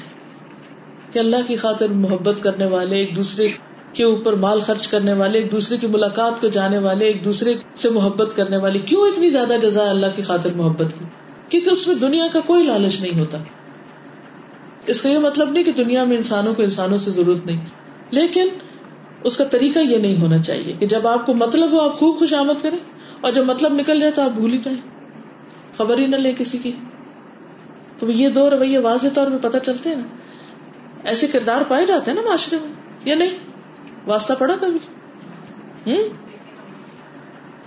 کہ اللہ کی خاطر محبت کرنے والے، ایک دوسرے کے اوپر مال خرچ کرنے والے، ایک دوسرے کی ملاقات کو جانے والے، ایک دوسرے سے محبت کرنے والے، کیوں اتنی زیادہ جزا اللہ کی خاطر محبت کی؟ کیونکہ اس میں دنیا کا کوئی لالچ نہیں ہوتا۔ اس کا یہ مطلب نہیں کہ دنیا میں انسانوں کو انسانوں سے ضرورت نہیں۔ لیکن اس کا طریقہ یہ نہیں ہونا چاہیے کہ جب آپ کو مطلب ہو، آپ خوب خوش آمد کریں اور جب مطلب نکل جائے تو آپ بھول ہی جائیں۔ خبر ہی نہ لے کسی کی۔ تو یہ دو رویے واضح طور پہ پتہ چلتے ہیں نا۔ ایسے کردار پائے جاتے ہیں نا معاشرے میں، یا نہیں؟ واسطہ پڑا کبھی؟ ہوں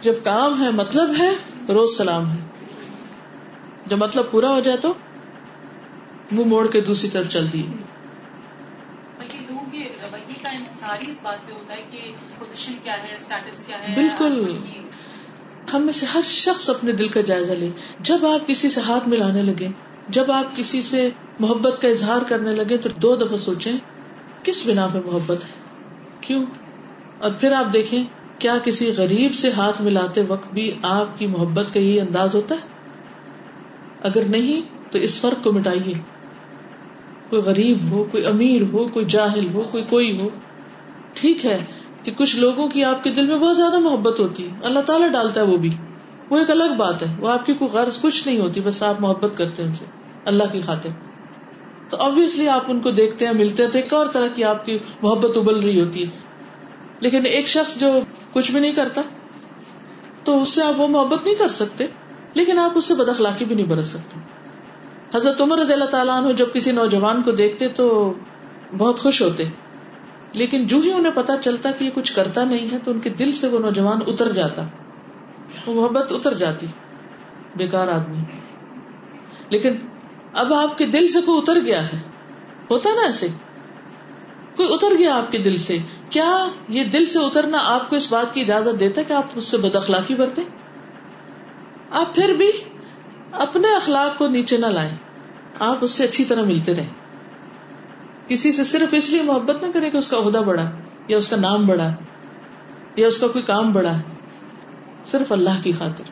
جب کام ہے مطلب ہے، روز سلام ہے۔ جب مطلب پورا ہو جائے تو منہ موڑ کے دوسری طرف چل دی بالکل۔ ہم میں سے ہر شخص اپنے دل کا جائزہ لے۔ جب آپ کسی سے ہاتھ ملانے لگے جب آپ کسی سے محبت کا اظہار کرنے لگے تو دو دفعہ سوچیں کس بنا پہ محبت ہے؟ کیوں؟ اور پھر آپ دیکھیں کیا کسی غریب سے ہاتھ ملاتے وقت بھی آپ کی محبت کا یہی انداز ہوتا ہے؟ اگر نہیں تو اس فرق کو مٹائیے۔ کوئی غریب ہو، کوئی امیر ہو، کوئی جاہل ہو، کوئی کوئی ہو۔ ٹھیک ہے کہ کچھ لوگوں کی آپ کے دل میں بہت زیادہ محبت ہوتی ہے۔ اللہ تعالیٰ ڈالتا ہے وہ بھی۔ وہ ایک الگ بات ہے۔ وہ آپ کی کوئی غرض کچھ نہیں ہوتی، بس آپ محبت کرتے ہیں ان سے۔ اللہ کی خاطر۔ تو آبیسلی آپ ان کو دیکھتے ہیں، ملتے ہیں، تو ایک اور طرح کی آپ کی محبت ابل رہی ہوتی ہے۔ لیکن ایک شخص جو کچھ بھی نہیں کرتا، تو اس سے آپ وہ محبت نہیں کر سکتے۔ لیکن آپ اس سے بد اخلاقی بھی نہیں برت سکتے۔ حضرت عمر رضی اللہ تعالیٰ عنہ جب کسی نوجوان کو دیکھتے تو بہت خوش ہوتے۔ لیکن جو ہی انہیں پتا چلتا کہ یہ کچھ کرتا نہیں ہے تو ان کے دل سے وہ نوجوان اتر جاتا۔ وہ محبت اتر جاتی۔ بیکار آدمی۔ لیکن اب آپ کے دل سے کوئی اتر گیا ہے۔ ہوتا نا ایسے۔ کوئی اتر گیا آپ کے دل سے۔ کیا یہ دل سے اترنا آپ کو اس بات کی اجازت دیتا کہ آپ اس سے بد اخلاقی برتے آپ پھر بھی اپنے اخلاق کو نیچے نہ لائیں۔ آپ اس سے اچھی طرح ملتے رہیں۔ کسی سے صرف اس لیے محبت نہ کریں کہ اس کا عہدہ بڑا یا اس کا نام بڑا یا اس کا کوئی کام بڑا ہے صرف اللہ کی خاطر۔